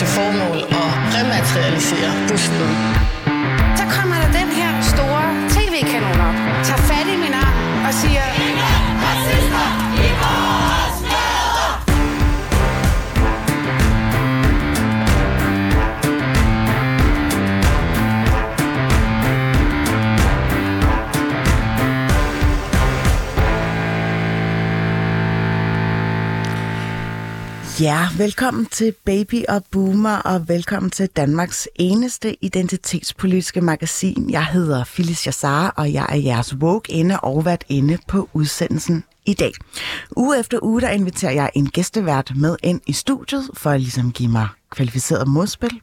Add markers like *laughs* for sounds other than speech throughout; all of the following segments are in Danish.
til formål at rematerialisere busten. Så kommer der den her store tv-kanon op, tager Ja, velkommen til Baby og Boomer, og velkommen til Danmarks eneste identitetspolitiske magasin. Jeg hedder Phyllis Jassar, og jeg er jeres woke inde og vært inde på udsendelsen i dag. Uge efter uge, der inviterer jeg en gæstevært med ind i studiet, for at ligesom give mig kvalificeret modspil.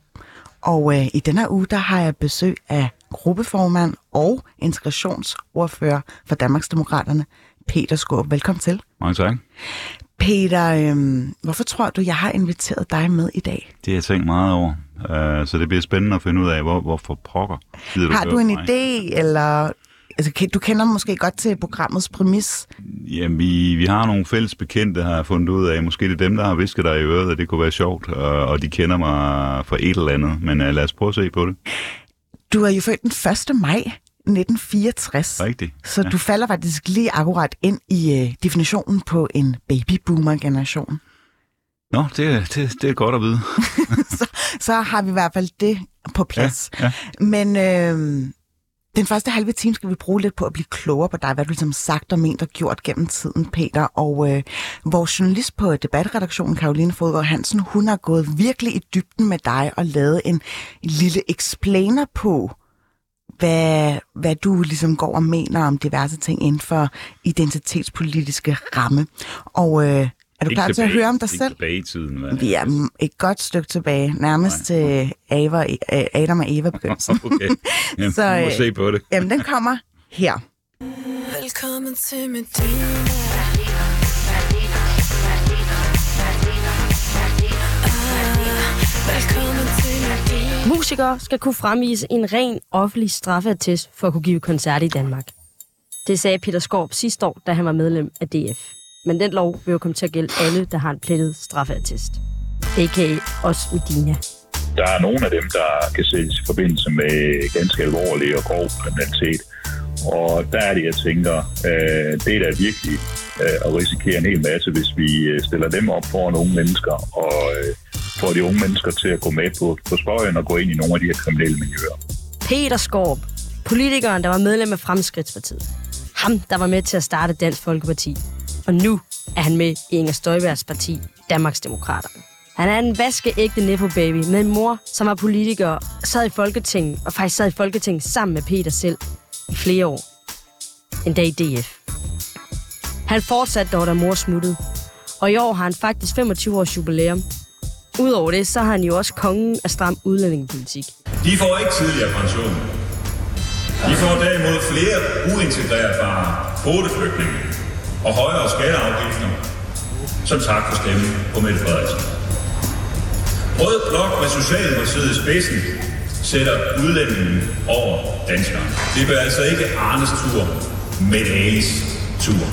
Og øh, i denne uge, der har jeg besøg af gruppeformand og integrationsordfører for Danmarksdemokraterne, Peter Skåb. Velkommen til. Mange tak. Peter, øhm, hvorfor tror du, jeg har inviteret dig med i dag? Det har jeg tænkt meget over, uh, så det bliver spændende at finde ud af, hvor, hvorfor pokker gider Har du du en mig? idé, eller... Altså, du kender måske godt til programmets præmis. Jamen, vi, vi har nogle fælles bekendte, har jeg fundet ud af. Måske det er dem, der har visket dig i øret, at det kunne være sjovt, og, og de kender mig fra et eller andet. Men uh, lad os prøve at se på det. Du er jo født den 1. maj 1964. Rigtigt. Så Ja. du falder faktisk lige akkurat ind i øh, definitionen på en babyboomer-generation. Nå, det, det, det er godt at vide. *laughs* så, så har vi i hvert fald det på plads. Ja, Men øh, den første halve time skal vi bruge lidt på at blive klogere på dig, hvad du ligesom sagt og ment og gjort gennem tiden, Peter. Og øh, vores journalist på debatredaktionen, Karoline Fodgaard Hansen, hun har gået virkelig i dybden med dig og lavet en lille explainer på, hvad, hvad du ligesom går og mener om diverse ting inden for identitetspolitiske ramme. Og øh, er du klar til at høre om dig ikke selv? tilbage i tiden. Hvad? Vi er et godt stykke tilbage, nærmest til Ava, Adam og Eva begyndelsen. *laughs* Okay, Jamen, Så, vi må øh, se på det. Jamen, den kommer her. Velkommen til Medina. Ah, Musikere skal kunne fremvise en ren offentlig straffeattest for at kunne give koncert i Danmark. Det sagde Peter Skorp sidste år, da han var medlem af DF. Men den lov vil jo komme til at gælde alle, der har en plettet straffeattest. A.k.a. os Medina. Der er nogle af dem, der kan ses i forbindelse med ganske alvorlig og grov kriminalitet. Og der er det, jeg tænker, øh, det er da virkelig øh, at risikere en hel masse, hvis vi øh, stiller dem op for nogle mennesker og øh, får de unge mennesker til at gå med på, på spøjen og gå ind i nogle af de her kriminelle miljøer. Peter Skorp, politikeren, der var medlem af Fremskridtspartiet. Ham, der var med til at starte Dansk Folkeparti. Og nu er han med i Inger Støjbergs parti, Danmarksdemokraterne. Han er en vaskeægte nepo-baby med en mor, som var politiker sad i Folketinget, og faktisk sad i Folketinget sammen med Peter selv i flere år. En dag i DF. Han fortsatte dog, da mor smuttede. Og i år har han faktisk 25 års jubilæum. Udover det, så har han jo også kongen af stram udlændingepolitik. De får ikke tidligere pension. De får derimod flere uintegrerbare kvoteflygtninge og højere skatteafgifter som tak for stemmen på Mette Frederiksen. Rød blok med Socialdemokratiet i spidsen sætter udlændingen over danskere. Det bliver altså ikke Arnes tur, men Alis tur.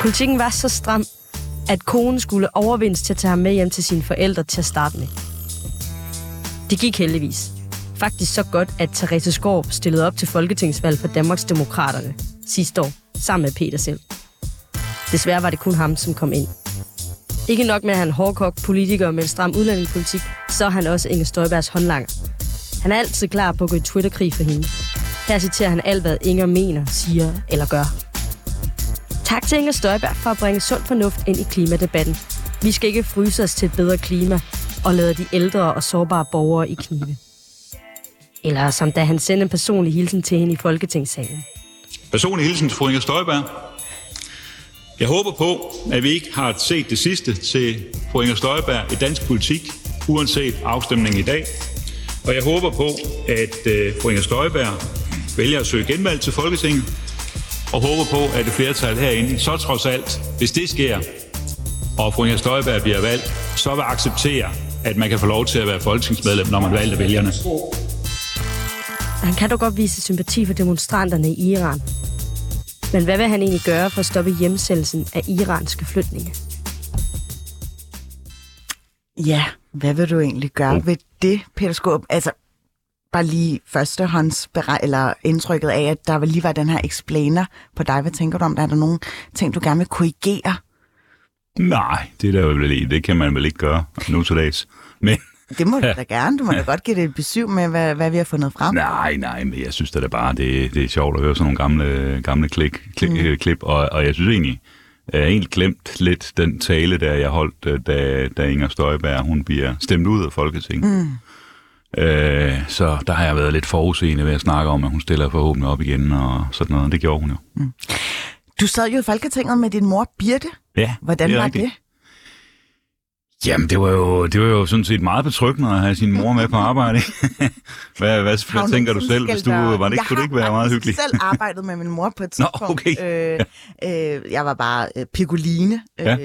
Politikken var så stram, at konen skulle overvindes til at tage ham med hjem til sine forældre til at starte med. Det gik heldigvis. Faktisk så godt, at Therese Skorp stillede op til folketingsvalg for Danmarks Demokraterne sidste år, sammen med Peter selv. Desværre var det kun ham, som kom ind. Ikke nok med, at han er hårdkogt politiker med en stram udlændingepolitik, så er han også Inger Støjbergs håndlanger. Han er altid klar på at gå i Twitter-krig for hende. Her citerer han alt, hvad Inger mener, siger eller gør. Tak til Inger Støjberg for at bringe sund fornuft ind i klimadebatten. Vi skal ikke fryse os til et bedre klima og lade de ældre og sårbare borgere i knive. Eller som da han sendte en personlig hilsen til hende i Folketingssalen. Personlig hilsen til fru Inger Støjberg. Jeg håber på, at vi ikke har set det sidste til fru Inger Støjberg i dansk politik, uanset afstemningen i dag. Og jeg håber på, at øh, fru Inger Støjberg vælger at søge genvalg til Folketinget, og håber på, at et flertal herinde, så trods alt, hvis det sker, og fru Inger Støjberg bliver valgt, så vil acceptere, at man kan få lov til at være folketingsmedlem, når man valgt af vælgerne. Han kan dog godt vise sympati for demonstranterne i Iran. Men hvad vil han egentlig gøre for at stoppe hjemsendelsen af iranske flygtninge? Ja, hvad vil du egentlig gøre Oh. ved det, Peter Skåb? Altså, bare lige førstehånds eller indtrykket af, at der lige var den her explainer på dig. Hvad tænker du om? det? Er der nogle ting, du gerne vil korrigere? Nej, det, der vel, ikke- det kan man vel ikke gøre nu til dags. Men Det må du *laughs* da gerne. Du må da godt give det et besøg med, hvad, hvad vi har fundet frem. nej, nej, men jeg synes da det bare, det, det er sjovt at høre sådan nogle gamle, gamle klik, klik, mm. klip. Og, og jeg synes egentlig, jeg har egentlig glemt lidt den tale, der jeg holdt, øh, da, da Inger Støjberg hun bliver stemt ud af Folketinget. Mm. Øh, så der har jeg været lidt forudseende ved at snakke om, at hun stiller forhåbentlig op igen og sådan noget. Det gjorde hun jo. Du sad jo i Folketinget med din mor, Birte. Ja, Hvordan det var rigtigt. det? Jamen, det var, jo, det var jo sådan set meget betryggende at have sin mor med på arbejde. *laughs* hvad, hvad, Har hvad hun tænker du selv, hvis du... Var det ikke, Jeg kunne det ikke være har meget hyggeligt? selv arbejdet med min mor på et *laughs* Nå, tidspunkt. okay. øh, øh, jeg var bare øh, pigoline øh, Ja.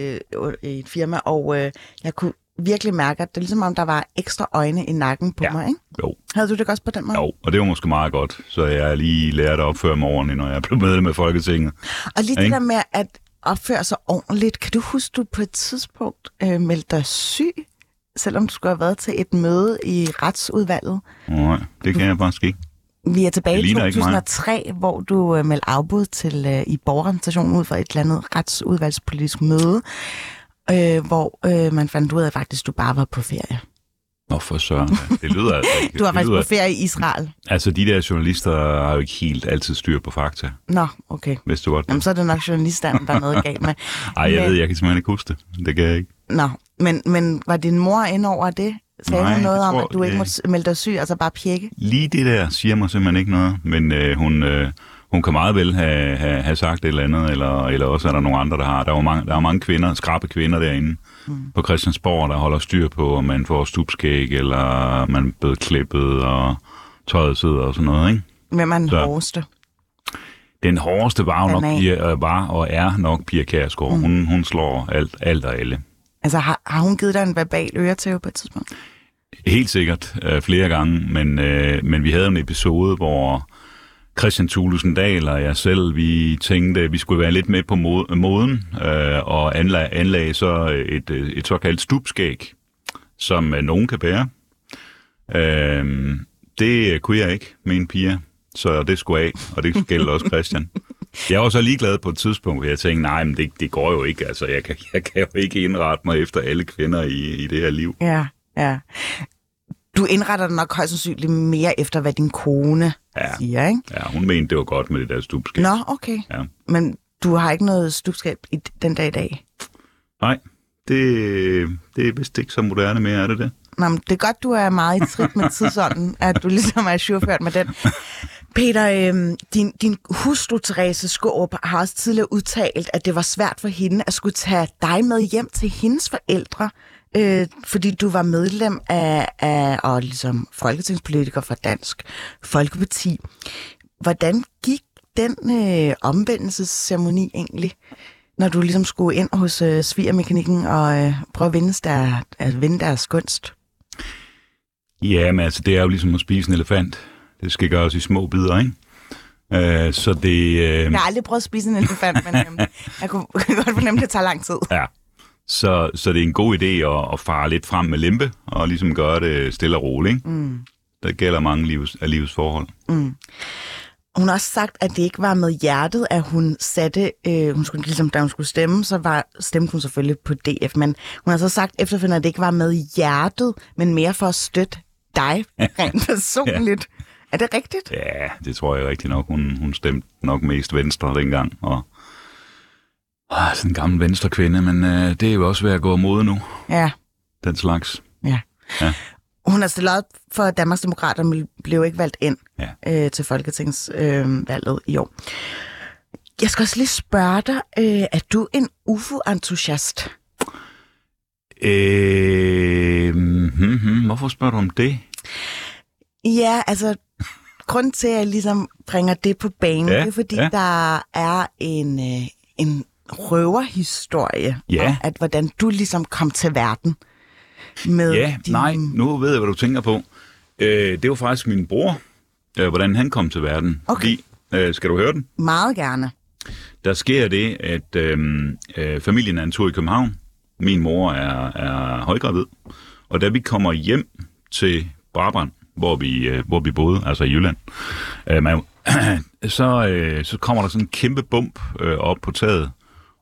i et firma, og øh, jeg kunne virkelig mærke, at det er ligesom om, der var ekstra øjne i nakken på Ja. mig. Ikke? Jo, Havde du det også på den måde? jo, og det var måske meget godt, så jeg lige lærte at opføre mig ordentligt, når jeg blev medlem af Folketinget. Og lige det Ikke? der med at opføre sig ordentligt. Kan du huske, du på et tidspunkt øh, meldte dig syg, selvom du skulle have været til et møde i retsudvalget? Nej, det kan jeg faktisk ikke. Vi er tilbage Det i ligner ikke mig. 2003, hvor du øh, meldte afbud til øh, i borgerrepræsentationen ud for et eller andet retsudvalgspolitisk møde, øh, hvor øh, man fandt ud af, at faktisk du bare var på ferie. Nå, for søren. Det lyder altså ikke. *laughs* Du det faktisk lyder, på ferie i Israel. Altså, de der journalister har jo ikke helt altid styr på fakta, Nå, okay. hvis du godt Jamen, så er det nok journalisterne, der er noget galt med. *laughs* Ej, jeg men- ved, jeg kan simpelthen ikke huske det. Det kan jeg ikke. Nå, men, men var din mor inde over det? Sagde Nej, hun noget jeg om, tror, at du ikke måtte melde dig syg, altså bare pjekke? Lige det der siger mig simpelthen ikke noget, men øh, hun, øh, hun kan meget vel have, have, have sagt et eller andet, eller, eller også er der nogle andre, der har. Der er, mange, der er mange kvinder, skrabe kvinder derinde mm. på Christiansborg, der holder styr på, om man får stupskæg, eller man er blevet klippet, og tøjet sidder og sådan noget, ikke? Hvem er den Så. hårdeste? Den hårdeste var jo nok. Pia, øh, var og er nok Pia Kærsgaard. Mm. Hun, hun slår alt, alt og alle. Altså, har, har hun givet dig en verbal øretæve på et tidspunkt? Helt sikkert øh, flere gange, men, øh, men vi havde en episode, hvor Christian Thulesen Dahl og jeg selv, vi tænkte, at vi skulle være lidt med på moden, øh, og anlag, anlagde så et, øh, et såkaldt stupskæg, som øh, nogen kan bære. Øhm, øh, det kunne jeg ikke, min piger, så det skulle af, og det gælder også Christian. Jeg var så ligeglad på et tidspunkt, hvor jeg tænkte, nej, men det, det går jo ikke. Altså, jeg kan, jeg kan jo ikke indrette mig efter alle kvinder i, i det her liv. Ja, ja. Du indretter dig nok højst sandsynligt mere efter, hvad din kone Ja. siger, ikke? Ja, hun mente, det var godt med det der stupskæg. Nå, okay. Ja. Men du har ikke noget stupskab i den dag i dag? Nej, det, det er vist ikke så moderne mere, er det det? Nå, men det er godt, du er meget i trit med tidsånden, *laughs* at du ligesom er surført med den. Peter, øhm, din, din hustru Therese Skåb har også tidligere udtalt, at det var svært for hende at skulle tage dig med hjem til hendes forældre, øh, fordi du var medlem af, af og ligesom folketingspolitiker for Dansk Folkeparti. Hvordan gik den øh, omvendelsesceremoni egentlig, når du ligesom skulle ind hos øh, svigermekanikken og øh, prøve at vinde, der, at vinde deres gunst? Ja, men altså, det er jo ligesom at spise en elefant. Det skal gøres i små bidder, ikke? Øh, så det... Øh, Jeg har aldrig prøvet at spise en elefant, men *laughs* øhm, jeg kunne *laughs* godt fornemme, at det tager lang tid. ja. Så, så det er en god idé at, at fare lidt frem med limpe, og ligesom gøre det stille og roligt, ikke? Mm. Der gælder mange livs, af livets forhold. Hun har også sagt, at det ikke var med hjertet, at hun satte, øh, hun skulle, ligesom, da hun skulle stemme, så var, stemte hun selvfølgelig på DF, men hun har så sagt efterfølgende, at det ikke var med hjertet, men mere for at støtte dig *laughs* rent personligt. Er det rigtigt? Ja, det tror jeg rigtig nok. Hun, hun stemte nok mest venstre dengang, og ah, sådan en gammel venstre kvinde, men øh, det er jo også ved at gå mod nu, Ja. den slags. ja. Ja. Hun har stillet op for Danmarks Demokrater, men blev ikke valgt ind Ja. øh, til Folketingsvalget øh, i år. Jeg skal også lige spørge dig, øh, er du en UFO-entusiast? Øh, hmm, hmm, hvorfor spørger du om det? Ja, altså, grund til, at jeg ligesom bringer det på banen, Ja, det er, fordi ja. der er en, øh, en røverhistorie Ja. om, at hvordan du ligesom kom til verden. Med Ja, din... nej, nu ved jeg, hvad du tænker på. Øh, det var faktisk min bror, øh, hvordan han kom til verden. Okay. Fordi, øh, skal du høre den? Meget gerne. Der sker det, at øh, øh, familien er en tur i København, Min mor er, er højgravid. Og da vi kommer hjem til Brabrand, hvor vi, øh, hvor vi boede, altså i Jylland, øh, man, *clears throat* så, øh, så kommer der sådan en kæmpe bump øh, op på taget.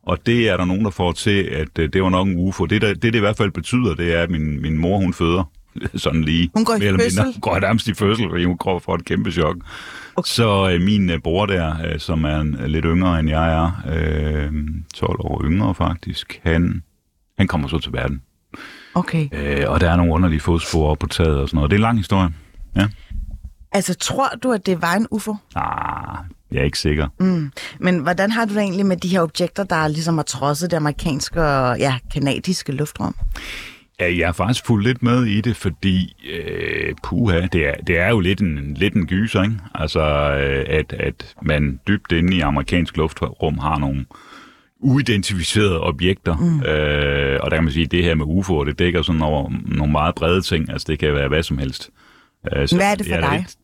Og det er der nogen, der får til, at øh, det var nok en UFO. Det, der, det, det i hvert fald betyder, det er, at min, min mor, hun føder *laughs* sådan lige. Hun går i fødsel? Går nærmest i fødsel, fordi hun går for et kæmpe chok. Okay. Så øh, min øh, bror der, øh, som er en, lidt yngre end jeg er, øh, 12 år yngre faktisk, han, han kommer så til verden. Okay. Øh, og der er nogle underlige fodspor op på taget og sådan noget. Det er en lang historie. Ja. Altså, tror du, at det var en UFO? Ah, jeg er ikke sikker. Mm. Men hvordan har du det egentlig med de her objekter, der ligesom har trodset det amerikanske og ja, kanadiske luftrum? Ja, jeg er faktisk fuldt lidt med i det, fordi øh, puha, det er, det er jo lidt en, lidt en gyser, ikke? Altså, øh, at, at man dybt inde i amerikansk luftrum har nogle uidentificerede objekter. Mm. Øh, og der kan man sige, at det her med UFO'er, det dækker sådan over nogle meget brede ting. Altså, det kan være hvad som helst. Øh, så Hvad er det for jeg dig? lidt-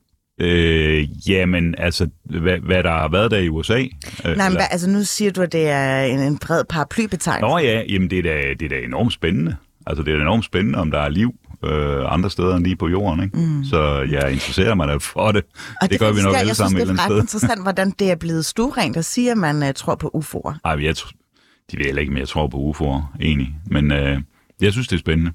Øh, jamen, altså, hvad, hvad der har været der i USA. Øh, Nej, men eller- hvad, altså nu siger du, at det er en, en bred paraplybetegnelse. Nå ja, jamen det er da, det er da enormt spændende. Altså det er da enormt spændende, om der er liv øh, andre steder end lige på jorden. Ikke? Mm. Så jeg interesserer mig da for det. Og det, gør vi nok jeg, alle jeg sammen et eller det er andet ret sted. interessant, hvordan det er blevet stuerent at sige, at man uh, tror på UFO'er. Ej, men jeg, de ved heller ikke, om jeg tror på UFO'er, egentlig. Men øh, jeg synes, det er spændende.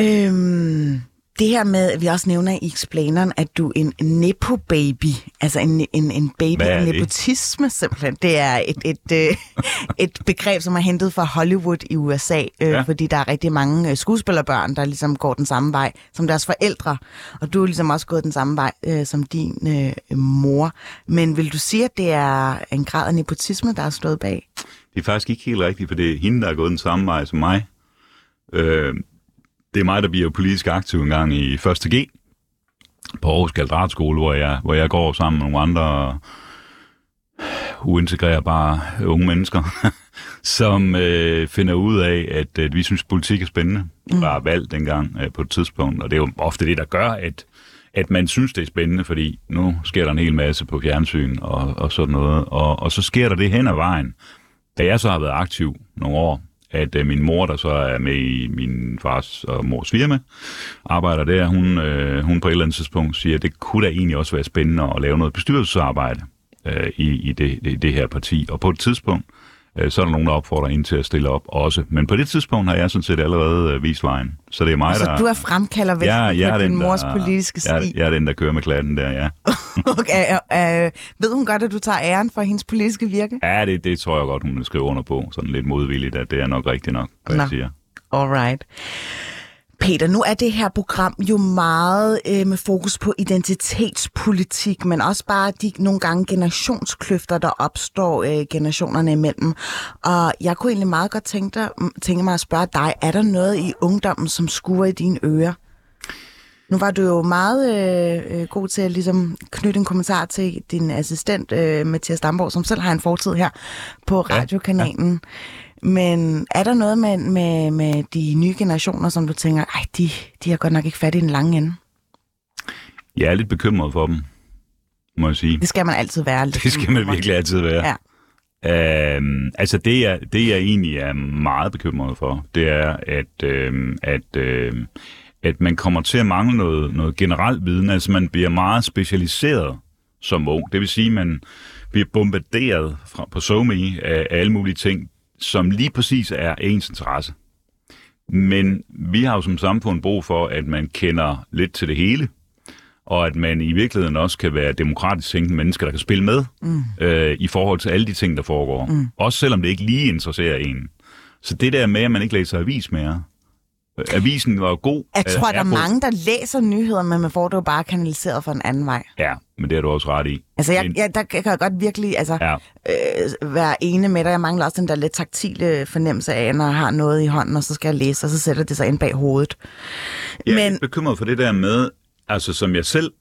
Øhm, det her med, at vi også nævner i Explaineren, at du er en nepo-baby, altså en, en, en baby af nepotisme simpelthen. Det er et, et, øh, *laughs* et begreb, som er hentet fra Hollywood i USA, øh, ja. fordi der er rigtig mange øh, skuespillerbørn, der ligesom går den samme vej som deres forældre. Og du er ligesom også gået den samme vej øh, som din øh, mor. Men vil du sige, at det er en grad af nepotisme, der er stået bag? Det er faktisk ikke helt rigtigt, for det er hende, der er gået den samme vej som mig. Øh, det er mig, der bliver politisk aktiv en gang i 1. G på Aarhus Kaldratskole, hvor jeg, hvor jeg går sammen med nogle andre uintegrerbare unge mennesker, *laughs* som øh, finder ud af, at, at vi synes, politik er spændende. Mm. Var valgt dengang øh, på et tidspunkt, og det er jo ofte det, der gør, at, at man synes, det er spændende, fordi nu sker der en hel masse på fjernsyn og, og sådan noget, og, og så sker der det hen ad vejen. Da jeg så har været aktiv nogle år, at øh, min mor, der så er med i min fars og mors firma, arbejder der, hun, øh, hun på et eller andet tidspunkt siger, at det kunne da egentlig også være spændende at lave noget bestyrelsesarbejde øh, i, i det, det, det her parti. Og på et tidspunkt, øh, så er der nogen, der opfordrer hende til at stille op også. Men på det tidspunkt har jeg sådan set allerede øh, vist vejen. Så det er mig, Så der... du er fremkalder væk jeg, jeg er din den, mors der, politiske sti. jeg, jeg er den, der kører med klatten der, ja. *laughs* okay, øh, øh, ved hun godt, at du tager æren for hendes politiske virke? Ja, det, det tror jeg godt, hun vil skrive under på, sådan lidt modvilligt, at det er nok rigtigt nok, hvad Nå. jeg siger. Alright. Peter, nu er det her program jo meget øh, med fokus på identitetspolitik, men også bare de nogle gange generationskløfter, der opstår øh, generationerne imellem. Og jeg kunne egentlig meget godt tænke, dig, tænke mig at spørge dig, er der noget i ungdommen, som skuer i dine ører? Nu var du jo meget øh, øh, god til at ligesom knytte en kommentar til din assistent, øh, Mathias Damborg, som selv har en fortid her på Ja, radiokanalen. Ja. Men er der noget med, med, med de nye generationer, som du tænker, ej, de, de har godt nok ikke fat i den lange ende? Jeg er lidt bekymret for dem, må jeg sige. Det skal man altid være. lidt *laughs* Det skal man virkelig altid være. Ja. Øhm, altså det jeg, det, jeg egentlig er meget bekymret for, det er, at, øhm, at, øhm, at man kommer til at mangle noget, noget generelt viden. Altså man bliver meget specialiseret som ung. Det vil sige, at man bliver bombarderet fra, på SoMe af, af alle mulige ting, som lige præcis er ens interesse. Men vi har jo som samfund brug for, at man kender lidt til det hele, og at man i virkeligheden også kan være demokratisk tænkende mennesker, der kan spille med mm. øh, i forhold til alle de ting, der foregår. Mm. Også selvom det ikke lige interesserer en. Så det der med, at man ikke læser avis mere. Øh, Avisen var god. Jeg tror, øh, der er god. mange, der læser nyheder, men man får det jo bare kanaliseret for en anden vej. Ja, men det har du også ret i. Altså, jeg, jeg, der kan jeg godt virkelig altså, Ja. øh, være ene med dig. Jeg mangler også den der lidt taktile fornemmelse af, når jeg har noget i hånden, og så skal jeg læse, og så sætter det sig ind bag hovedet. Jeg er Men- lidt bekymret for det der med, altså som jeg selv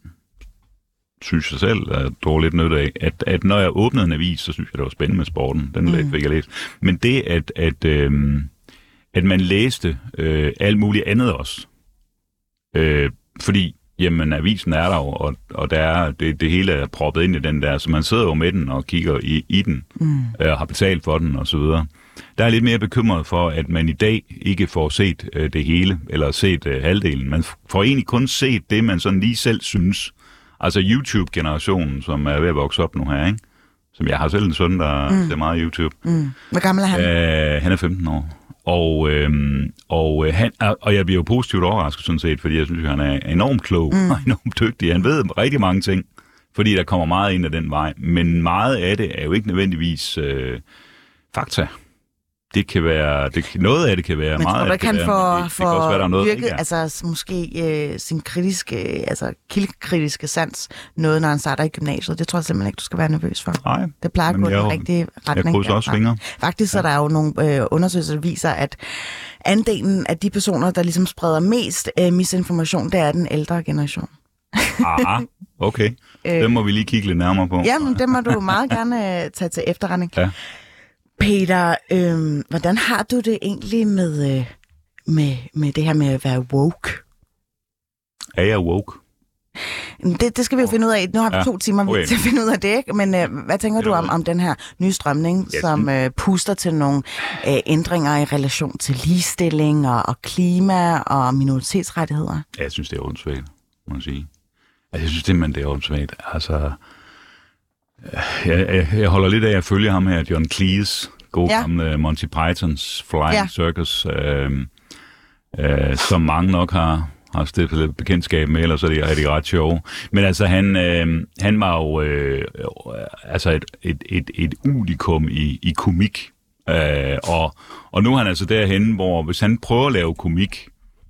synes jeg selv, at drog lidt nyt af, at, at når jeg åbnede en avis, så synes jeg, det var spændende med sporten. Den mm. fik jeg læst. Men det, at, at, øhm, at man læste øh, alt muligt andet også. Øh, fordi, jamen, avisen er der jo, og, og der er, det, det hele er proppet ind i den der, så man sidder jo med den og kigger i, i den, mm. øh, og har betalt for den, og så videre. der er lidt mere bekymret for, at man i dag ikke får set øh, det hele, eller set øh, halvdelen. Man får egentlig kun set det, man sådan lige selv synes. Altså YouTube-generationen, som er ved at vokse op nu her, ikke? Som jeg har selv en søn, der mm. ser meget YouTube. Mm. Hvor gammel er han? Øh, han er 15 år. Og, øhm, og, øh, han, og jeg bliver jo positivt overrasket sådan set, fordi jeg synes, at han er enormt klog mm. og *laughs* enormt dygtig. Han ved rigtig mange ting, fordi der kommer meget ind ad den vej. Men meget af det er jo ikke nødvendigvis øh, fakta. Det kan være, det, noget af det kan være Men meget tror du af det kan være, men det, det kan også være, der er noget, ikke er. altså måske øh, sin kritiske, altså kildekritiske sans, noget, når han starter i gymnasiet? Det tror jeg simpelthen ikke, du skal være nervøs for. Nej, Det plejer at gå i den rigtige retning. jeg krydser også fingre. Faktisk så er der jo nogle øh, undersøgelser, der viser, at andelen af de personer, der ligesom spreder mest øh, misinformation, det er den ældre generation. Aha, okay. *laughs* Den må vi lige kigge lidt nærmere på. Jamen, det må du meget gerne øh, tage til efterretning. Ja. Peter, øh, hvordan har du det egentlig med, øh, med, med det her med at være woke? Er jeg woke? Det, det skal vi jo finde ud af. Nu har vi Ja, to timer okay. til at finde ud af det, ikke? Men øh, hvad tænker du om, om den her nye strømning, Jeg som øh, puster til nogle øh, ændringer i relation til ligestilling og, og klima og minoritetsrettigheder? Ja, jeg synes, det er åndssvagt, må jeg sige. Altså, jeg synes simpelthen, det er åndssvagt. Altså, jeg, jeg, holder lidt af at følge ham her, John Cleese, god Ja. gamle Monty Pythons Flying Ja. Circus, øh, øh, som mange nok har, har stiftet bekendtskab med, ellers er de, er de ret sjove. Men altså, han, øh, han var jo øh, øh, altså et, et, et, et unikum i, i komik. Øh, og, og nu er han altså derhen, hvor hvis han prøver at lave komik,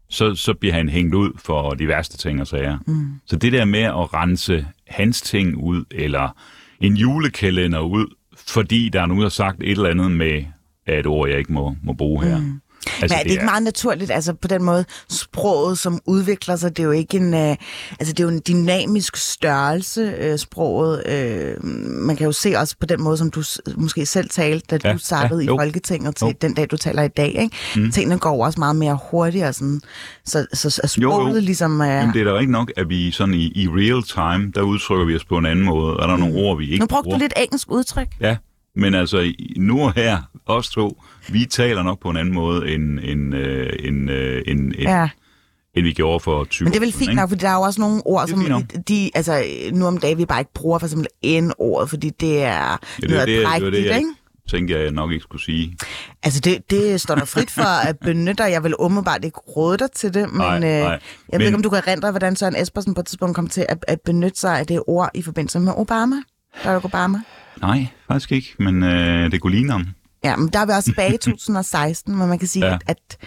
så, så bliver han hængt ud for de værste ting og sager. Mm. Så det der med at rense hans ting ud, eller en julekalender ud, fordi der er nogen, der har sagt et eller andet med at et ord, jeg ikke må, må bruge her. Mm. Altså, Men er det ikke meget naturligt, altså på den måde, sproget, som udvikler sig, det er jo ikke en, øh, altså det er jo en dynamisk størrelse, øh, sproget. Øh, man kan jo se også på den måde, som du måske selv talte, da Ja, du startede ja, i jo. Folketinget til Jo. den dag, du taler i dag. Ikke? Mm. Tingene går også meget mere hurtigere, sådan, så, så, så Jo, sproget jo. ligesom er... Jamen, det er da ikke nok, at vi sådan i, i real time, der udtrykker vi os på en anden måde. Er der nogle ord, vi ikke Mm. Nu brugte bruger? du lidt engelsk udtryk. Ja, men altså nu og her, os to, vi taler nok på en anden måde, end, end, øh, end, øh, end, end, Ja. end vi gjorde for 20 Men det er vel fint nok, fordi der er jo også nogle ord, Det som de, altså, nu om dagen vi bare ikke bruger, for eksempel N-ordet, fordi det er Ja, det, noget det, det, var prægtigt, det, jeg ikke? tænkte, jeg nok ikke skulle sige. Altså, det, det står der frit for *laughs* at benytte dig. Jeg vil umiddelbart ikke råde dig til det, men Nej, øh, nej. jeg ved Men- ikke, om du kan erindre, hvordan Søren Espersen på et tidspunkt kom til at, at benytte sig af det ord i forbindelse med Obama. Barack Obama. Nej, faktisk ikke, men øh, det kunne ligne ham. Ja, men der er vi også tilbage i *laughs* 2016, hvor man kan sige, ja. At, at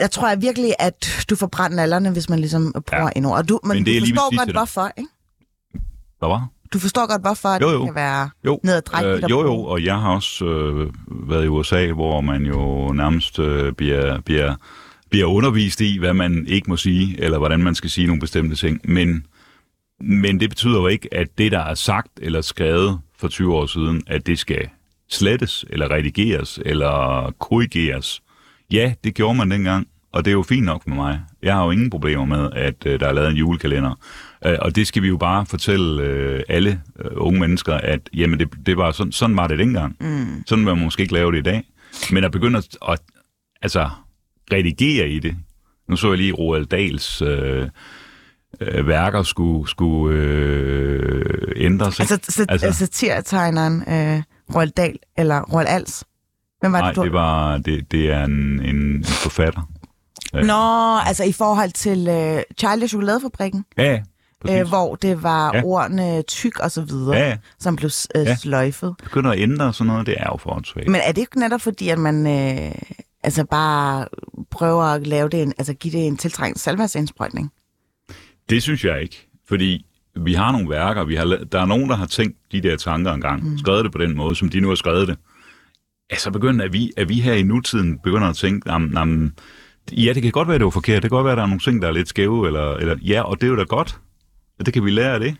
jeg tror jeg virkelig, at du får brændt nallerne, hvis man ligesom bruger ja. Ja. en ord. Og Du, men, Men det du lige forstår godt, hvorfor, ikke? Hvad var? Du forstår godt, hvorfor at Jo, det jo. kan være Jo, nederdrægtigt. at øh, jo, jo, og jeg har også øh, været i USA, hvor man jo nærmest øh, bliver, bliver, bliver undervist i, hvad man ikke må sige, eller hvordan man skal sige nogle bestemte ting. Men, men det betyder jo ikke, at det, der er sagt eller skrevet for 20 år siden, at det skal slettes, eller redigeres, eller korrigeres. Ja, det gjorde man dengang, og det er jo fint nok med mig. Jeg har jo ingen problemer med, at øh, der er lavet en julekalender. Øh, og det skal vi jo bare fortælle øh, alle øh, unge mennesker, at jamen, det, det var sådan, sådan var det dengang. Mm. Sådan vil man måske ikke lave det i dag. Men at begynde at, at altså, redigere i det. Nu så jeg lige Roald Dahls øh, øh, værker skulle, skulle øh, ændres. Altså, sat, altså satirtegneren øh, Roald Dahl, eller Roald Als. Hvem var Nej, det, du... det, var, det, det er en, en, en forfatter. Nå, altså i forhold til øh, Charlie og Chokoladefabrikken, Ja, præcis. øh, hvor det var ja. Ordene tyk og så videre, Ja, som blev øh, Ja. sløjfet. Begynder at ændre sådan noget, det er jo for åndssvagt. Men er det ikke netop fordi, at man øh, altså bare prøver at lave det, en, altså give det en tiltrængt salvandsindsprøjtning? Det synes jeg ikke, fordi vi har nogle værker, vi har, der er nogen, der har tænkt de der tanker engang, mm. skrevet det på den måde, som de nu har skrevet det. Altså begynder, at vi, at vi her i nutiden begynder at tænke, jamen, jamen, ja, det kan godt være, det var forkert, det kan godt være, der er nogle ting, der er lidt skæve, eller, eller ja, og det er jo da godt. Det kan vi lære af det.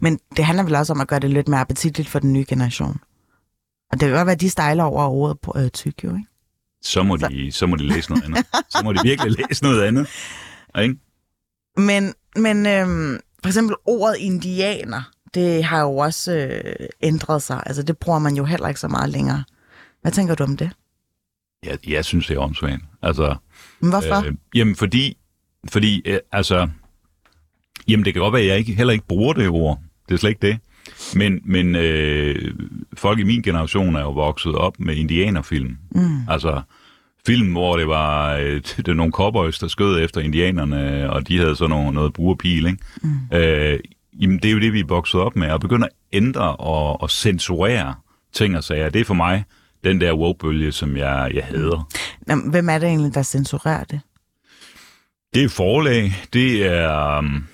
Men det handler vel også om at gøre det lidt mere appetitligt for den nye generation. Og det kan godt være, at de stejler over ordet på øh, tyk, jo, ikke? Så må, de, så må de læse noget andet. Så må de virkelig læse noget andet. *laughs* Ikke? Men, men øhm, for eksempel ordet indianer, det har jo også øh, ændret sig. Altså det bruger man jo heller ikke så meget længere. Hvad tænker du om det? Jeg, jeg synes, det er åndssvagt. Altså, Men hvorfor? Øh, jamen, fordi, fordi øh, altså, jamen, det kan godt være, at jeg ikke, heller ikke bruger det ord. Det er slet ikke det. Men, men øh, folk i min generation er jo vokset op med indianerfilm. Mm. Altså, film, hvor det var øh, *laughs* det var nogle cowboys, der skød efter indianerne, og de havde så noget, noget brugerpil, ikke? Mm. Øh, jamen, det er jo det, vi er vokset op med, og begynder at ændre og, og censurere ting og sager. Det er for mig den der woke-bølge, som jeg, jeg hader. Hvem er det egentlig, der censurerer det? Det er forlag, det er um,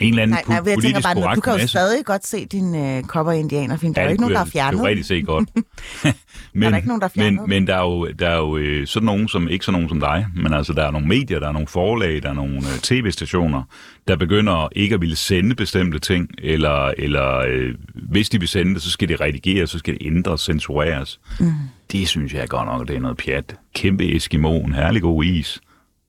en eller anden Nej, nej, jeg politisk bare, korrekt du kan jo masse. stadig godt se din øh, kopper indianerfilm. Der er jo det ikke nogen, der har fjernet jeg teoretisk set godt. *laughs* men, Er der ikke nogen, der har fjernet men, men der er jo, der er jo øh, sådan nogen som, ikke sådan nogen som dig, men altså der er nogle medier, der er nogle forlag, der er nogle øh, tv-stationer, der begynder ikke at ville sende bestemte ting, eller, eller øh, hvis de vil sende det, så skal det redigeres, så skal det ændres, censureres. Mm. Det synes jeg godt nok, det er noget pjat. Kæmpe Eskimo, en herlig god is.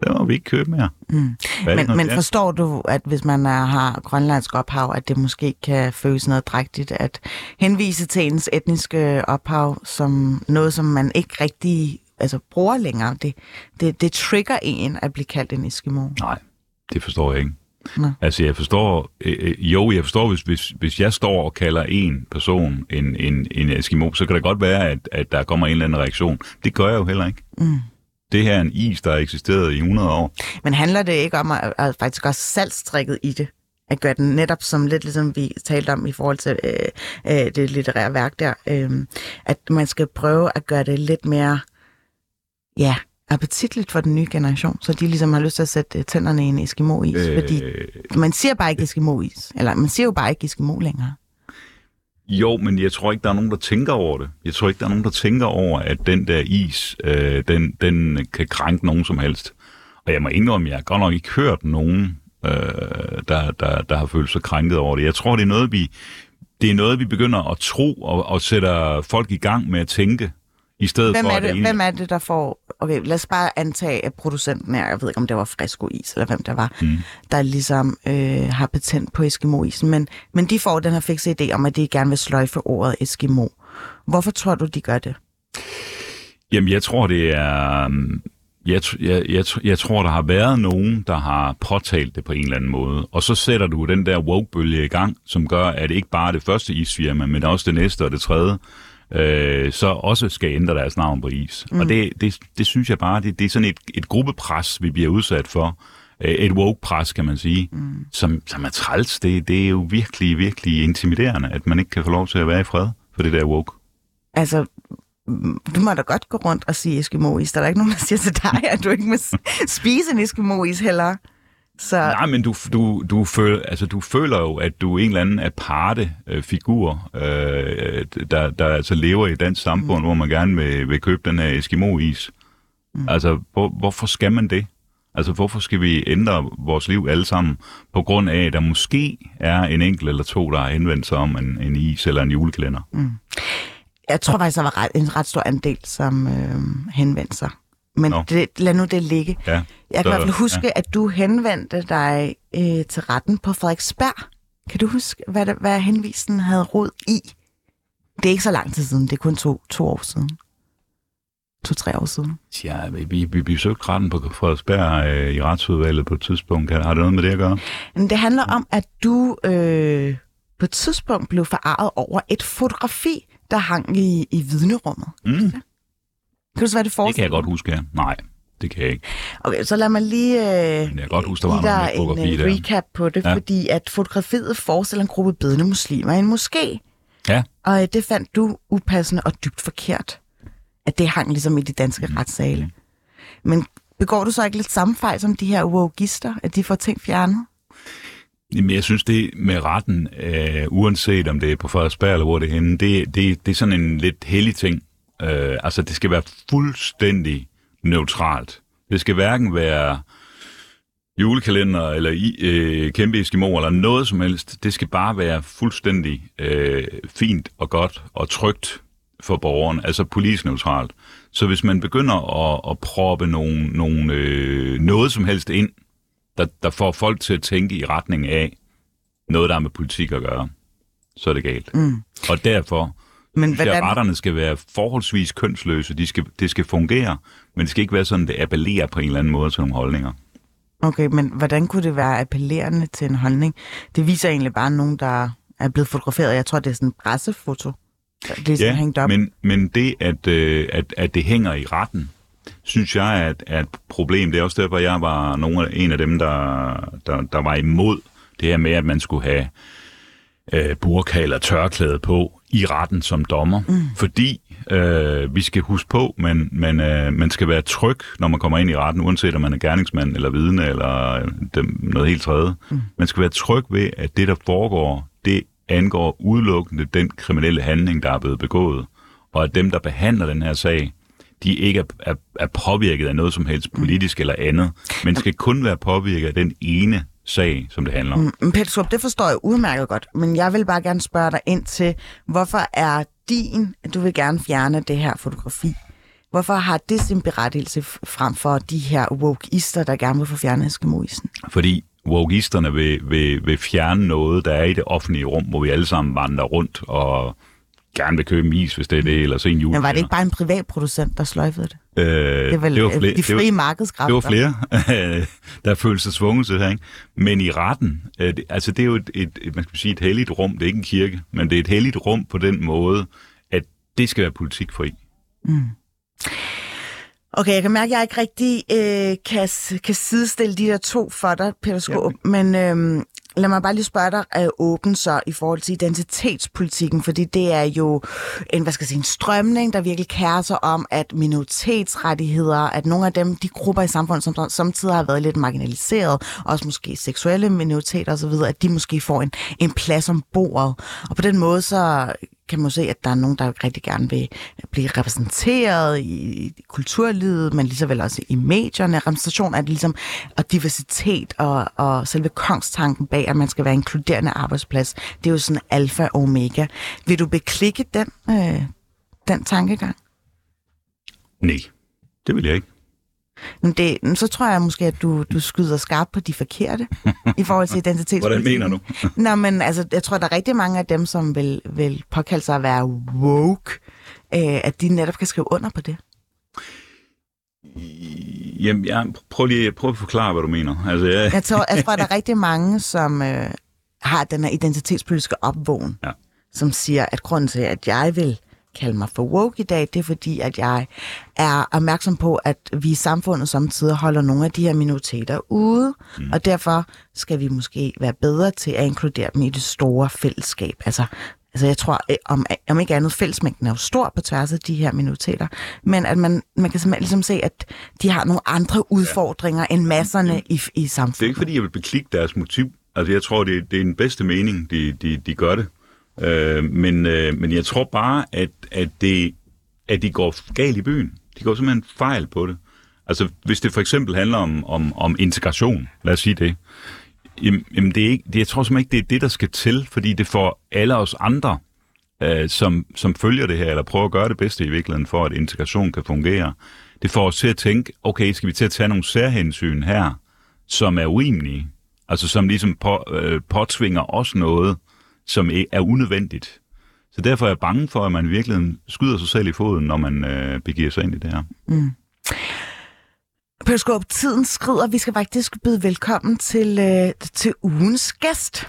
Der må vi ikke købe mere. Mm. Men, men forstår du, at hvis man er, har grønlandsk ophav, at det måske kan føles noget drægtigt at henvise til ens etniske ophav som noget, som man ikke rigtig altså, bruger længere? Det, det, det trigger en at blive kaldt en Eskimo. Nej, det forstår jeg ikke. Nå. Altså, jeg forstår... Øh, øh, jo, jeg forstår, hvis, hvis, hvis jeg står og kalder en person en, en, en Eskimo, så kan det godt være, at, at der kommer en eller anden reaktion. Det gør jeg jo heller ikke. Mm. Det her er en is, der har eksisteret i 100 år. Men handler det ikke om at, at faktisk også salgstrikket i det? At gøre den netop som lidt ligesom vi talte om i forhold til øh, øh, det litterære værk der, øh, at man skal prøve at gøre det lidt mere, ja, appetitligt for den nye generation, så de ligesom har lyst til at sætte øh, tænderne i en Eskimo-is, øh... fordi man siger bare ikke Eskimo-is, eller man siger jo bare ikke Eskimo længere. Jo, men jeg tror ikke, der er nogen, der tænker over det. Jeg tror ikke, der er nogen, der tænker over, at den der is, øh, den, den kan krænke nogen som helst. Og jeg må indrømme, jeg har godt nok ikke hørt nogen, øh, der, der, der har følt sig krænket over det. Jeg tror, det er noget, vi, det er noget, vi begynder at tro og, og sætter folk i gang med at tænke, i stedet Hvem for er, det, hvem er det, der får... Okay, lad os bare antage, at producenten er, jeg ved ikke, om det var Fresco Is, eller hvem der var, mm. der ligesom øh, har patent på Eskimo-isen, men, men de får den her fikse idé om, at de gerne vil sløjfe ordet Eskimo. Hvorfor tror du, de gør det? Jamen, jeg tror, det er... øhm, Jeg, jeg, jeg, jeg tror, der har været nogen, der har påtalt det på en eller anden måde. Og så sætter du den der woke-bølge i gang, som gør, at ikke bare det første isfirma, men også det næste og det tredje, øh, så også skal ændre deres navn på is. Mm. Og det, det, det synes jeg bare, det, det er sådan et, et gruppepres, vi bliver udsat for. Øh, Et woke-pres, kan man sige, mm. som, som er træls. Det, det er jo virkelig, virkelig intimiderende, at man ikke kan få lov til at være i fred for det der woke. Altså, du må da godt gå rundt og sige Eskimo-is. Der er ikke nogen, der siger til dig, at du ikke må *laughs* spise en Eskimo-is heller. Så Nej, men du, du, du, føler, altså, du føler jo, at du er en eller anden aparte øh, figur, øh, der, der altså lever i dansk samfund, mm. hvor man gerne vil, vil købe den her Eskimo-is. Mm. Altså, hvor, hvorfor skal man det? Altså, hvorfor skal vi ændre vores liv alle sammen, på grund af, at der måske er en enkelt eller to, der har henvendt sig om en, en is eller en julekalender? Mm. jeg tror faktisk, der var ret, en ret stor andel, som øh, henvendte sig. Men det, lad nu det ligge. Ja, Jeg kan i hvert fald huske, ja. at du henvendte dig øh, til retten på Frederiksberg. Kan du huske, hvad, det, hvad henvisen havde rod i? Det er ikke så lang tid siden, det er kun to, to år siden. To-tre år siden. Ja, vi, vi besøgte retten på Frederiksberg øh, i retsudvalget på et tidspunkt. Har det noget med det at gøre? Men det handler om, at du øh, på et tidspunkt blev forarvet over et fotografi, der hang i, i vidnerummet. Mm. Kan du hvad det Det kan jeg godt huske, ja. Nej, det kan jeg ikke. Okay, så lad mig lige øh, Men jeg kan godt huske, der var dig med fotografi en der. recap på det, Ja. fordi at fotografiet forestiller en gruppe bedende muslimer i en moské. Ja. Og øh, det fandt du upassende og dybt forkert. At det hang ligesom i de danske Mm. retssale. Men begår du så ikke lidt samme fejl som de her wogister, at de får ting fjernet? Jamen, jeg synes, det med retten, øh, uanset om det er på Frederiksberg eller hvor det er henne, det, det, det er sådan en lidt hellig ting. Øh, altså, det skal være fuldstændig neutralt. Det skal hverken være julekalender eller i, øh, kæmpe Eskimo eller noget som helst. Det skal bare være fuldstændig øh, fint og godt og trygt for borgeren, altså politisk neutralt. Så hvis man begynder at, at proppe nogle, nogle, øh, noget som helst ind, der, der får folk til at tænke i retning af noget, der har med politik at gøre, så er det galt. Mm. Og derfor Men Hvordan? hvordan, retterne skal være forholdsvis kønsløse. De skal, det skal fungere, men det skal ikke være sådan, det appellerer på en eller anden måde til nogle holdninger. okay, men hvordan kunne det være appellerende til en holdning? Det viser egentlig bare nogen, der er blevet fotograferet. Jeg tror, det er sådan en pressefoto. Det er sådan hængt op. men, men det, at, øh, at, at det hænger i retten, synes jeg er et, er et problem. Det er også derfor, jeg var nogle af, en af dem, der, der, der var imod det her med, at man skulle have øh, burka eller tørklæde på i retten som dommer. Mm. Fordi øh, vi skal huske på, man, man, øh, man skal være tryg, når man kommer ind i retten, uanset om man er gerningsmand eller vidne eller øh, dem, noget helt tredje. Mm. Man skal være tryg ved, at det, der foregår, det angår udelukkende den kriminelle handling, der er blevet begået. Og at dem, der behandler den her sag, de ikke er, er, er påvirket af noget som helst politisk eller andet, men skal kun være påvirket af den ene sag, som det handler om. Men Peter Skorp, det forstår jeg udmærket godt, men jeg vil bare gerne spørge dig ind til, hvorfor er din, at du vil gerne fjerne det her fotografi? Hvorfor har det sin berettigelse frem for de her wokeister, der gerne vil få fjernet Eskimoisen? Fordi wokisterne vil, vil, vil fjerne noget, der er i det offentlige rum, hvor vi alle sammen vandrer rundt og gerne vil købe is, hvis det er det, eller se en jul. Men var det ikke bare en privat producent, der sløjfede det? Øh, Det vel det var flere, de det var- frie markedskræfter. Det var flere, *laughs* der følte sig tvunget til det her. Ikke? Men i retten, øh, det, altså det er jo et, et, et, man skal sige, et helligt rum. Det er ikke en kirke, men det er et helligt rum på den måde, at det skal være politikfri. Okay, jeg kan mærke, at jeg ikke rigtig øh, kan, kan sidestille de der to for dig, Peter Skåb, ja. men øh, lad mig bare lige spørge dig øh, åben så i forhold til identitetspolitikken, fordi det er jo en, hvad skal jeg sige, en strømning, der virkelig kærer sig om, at minoritetsrettigheder, at nogle af dem, de grupper i samfundet, som samtidig har været lidt marginaliseret, også måske seksuelle minoriteter osv., at de måske får en, en plads om bordet. Og på den måde så kan man jo se, at der er nogen, der rigtig gerne vil blive repræsenteret i, kulturlivet, men lige så vel også i medierne. Repræsentation er det ligesom, og diversitet og, og selve kongstanken bag, at man skal være en inkluderende arbejdsplads. Det er jo sådan alfa og omega. Vil du beklikke den, øh, den tankegang? Nej, det vil jeg ikke. Men det, men så tror jeg måske, at du, du skyder skarpt på de forkerte i forhold til *laughs* identitetspolitikken. Hvordan mener du? Nå, men altså, jeg tror, der er rigtig mange af dem, som vil, vil påkalde sig at være woke, øh, at de netop kan skrive under på det. Jamen, jeg, prøv lige prøv at forklare, hvad du mener. Altså, jeg, Jeg tror, jeg tror der er rigtig mange, som øh, har den her identitetspolitiske opvågen, Ja. som siger, at grunden til, at jeg vil kalde mig for woke i dag, det er fordi, at jeg er opmærksom på, at vi i samfundet samtidig holder nogle af de her minoriteter ude, mm. og derfor skal vi måske være bedre til at inkludere dem i det store fællesskab. Altså, altså jeg tror, øh, om, om ikke andet, fællesmængden er jo stor på tværs af de her minoriteter, men at man, man kan simpelthen ligesom se, at de har nogle andre udfordringer end masserne i, i samfundet. Det er ikke, fordi jeg vil beklikke deres motiv. Altså, jeg tror, det, det er den bedste mening, de, de, de gør det. Øh, men, øh, men jeg tror bare, at, at, det, at de går galt i byen. De går simpelthen fejl på det. Altså, hvis det for eksempel handler om, om, om integration, lad os sige det, jamen, jamen det er ikke, det, jeg tror simpelthen ikke, det er det, der skal til, fordi det får alle os andre, øh, som, som følger det her, eller prøver at gøre det bedste i virkeligheden, for at integration kan fungere, det får os til at tænke, okay, skal vi til at tage nogle særhensyn her, som er urimelige, altså som ligesom på, øh, påtvinger os noget, som er unødvendigt. Så derfor er jeg bange for, at man i virkeligheden skyder sig selv i foden, når man øh, begiver sig ind i det her. Mm. Skåb, tiden skrider. Vi skal faktisk byde velkommen til, øh, til ugens gæst.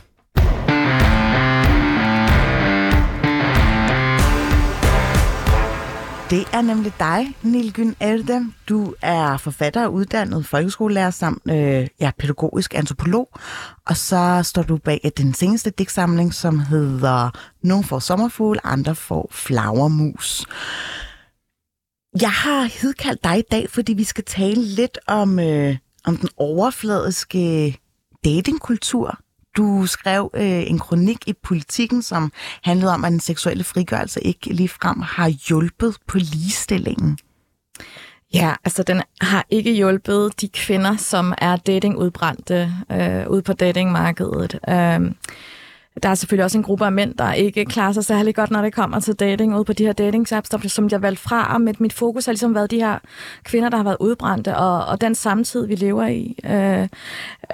Det er nemlig dig, Nilgyn Elde. Du er forfatter og uddannet folkeskolelærer samt øh, ja, pædagogisk antropolog. Og så står du bag øh, den seneste digtsamling, som hedder Nogle får sommerfugl, andre får flagermus. Jeg har hedkaldt dig i dag, fordi vi skal tale lidt om, øh, om den overfladiske datingkultur. Du skrev øh, en kronik i Politiken, som handlede om, at den seksuelle frigørelse ikke ligefrem har hjulpet på ligestillingen. Ja, altså den har ikke hjulpet de kvinder, som er datingudbrændte øh, ude på datingmarkedet. Øh, der er selvfølgelig også en gruppe af mænd, der ikke klarer sig særlig godt, når det kommer til dating ude på de her dating apps, der, som jeg valgte fra. Og mit, mit fokus har ligesom været de her kvinder, der har været udbrændte, og, og den samtid, vi lever i, øh,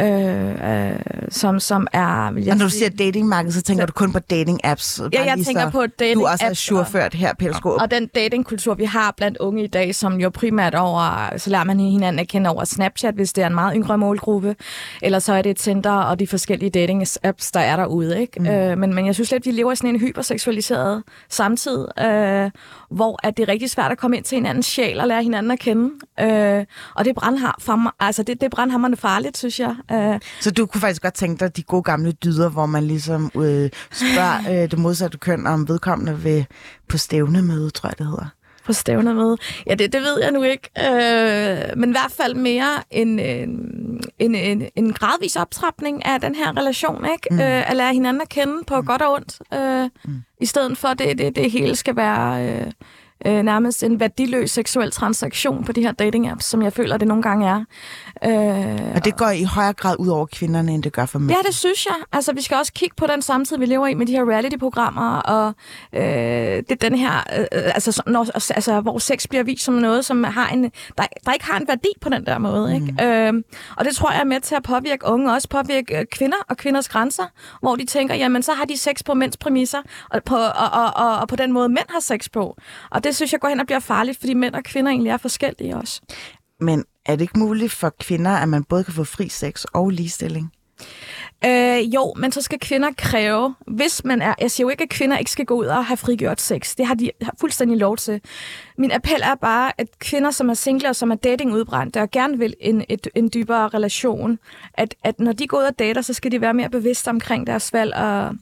øh, øh, som, som er... Vil jeg Og når du sige- siger datingmarked, så tænker du kun på dating apps. Ja, jeg tænker på dating Du også er surført her, Peter Skåb. Og den datingkultur, vi har blandt unge i dag, som jo primært over, så lærer man hinanden at kende over Snapchat, hvis det er en meget yngre målgruppe, eller så er det Tinder og de forskellige dating-apps, der er derude. Ikke? Mm. Øh, men, men jeg synes lidt, vi lever i sådan en hyperseksualiseret samtid, øh, hvor at det er rigtig svært at komme ind til hinandens sjæl og lære hinanden at kende. Øh, og det er, brandhar, for mig, altså det, det er brandhammerende farligt, synes jeg. Øh, Så du kunne faktisk godt tænke dig de gode gamle dyder, hvor man ligesom øh, spørger *laughs* øh, det modsatte køn, om vedkommende vil på stævnemøde, tror jeg det hedder. På stævner med. Ja, det, det ved jeg nu ikke. Øh, men i hvert fald mere en, en, en, en, gradvis optrapning af den her relation. Ikke? Mm. Øh, at lære hinanden at kende på mm. godt og ondt. Øh, mm. I stedet for, at det, det, det hele skal være øh, øh, nærmest en værdiløs seksuel transaktion på de her dating-apps, som jeg føler, det nogle gange er. Øh, Og det går i højere grad ud over kvinderne, end det gør for mænd. Ja, det synes jeg. Altså, vi skal også kigge på den samtid, vi lever i med de her reality-programmer, og øh, det er den her, øh, altså, så- når, altså, hvor sex bliver vist som noget, som har en, der, der ikke har en værdi på den der måde. Mm. Ikke? Øh, og det tror jeg er med til at påvirke unge, også påvirke øh, kvinder og kvinders grænser, hvor de tænker, jamen, så har de sex på mænds præmisser, og på, og, og, og, og på den måde, mænd har sex på. Og det synes jeg går hen og bliver farligt, fordi mænd og kvinder egentlig er forskellige også. Men er det ikke muligt for kvinder, at man både kan få fri sex og ligestilling? Øh, jo, men så skal kvinder kræve, hvis man er... Jeg siger jo ikke, at kvinder ikke skal gå ud og have frigjort sex. Det har de har fuldstændig lov til. Min appel er bare, at kvinder, som er single og som er datingudbrændte og gerne vil en, et, en dybere relation, at, at når de går ud og dater, så skal de være mere bevidste omkring deres valg og,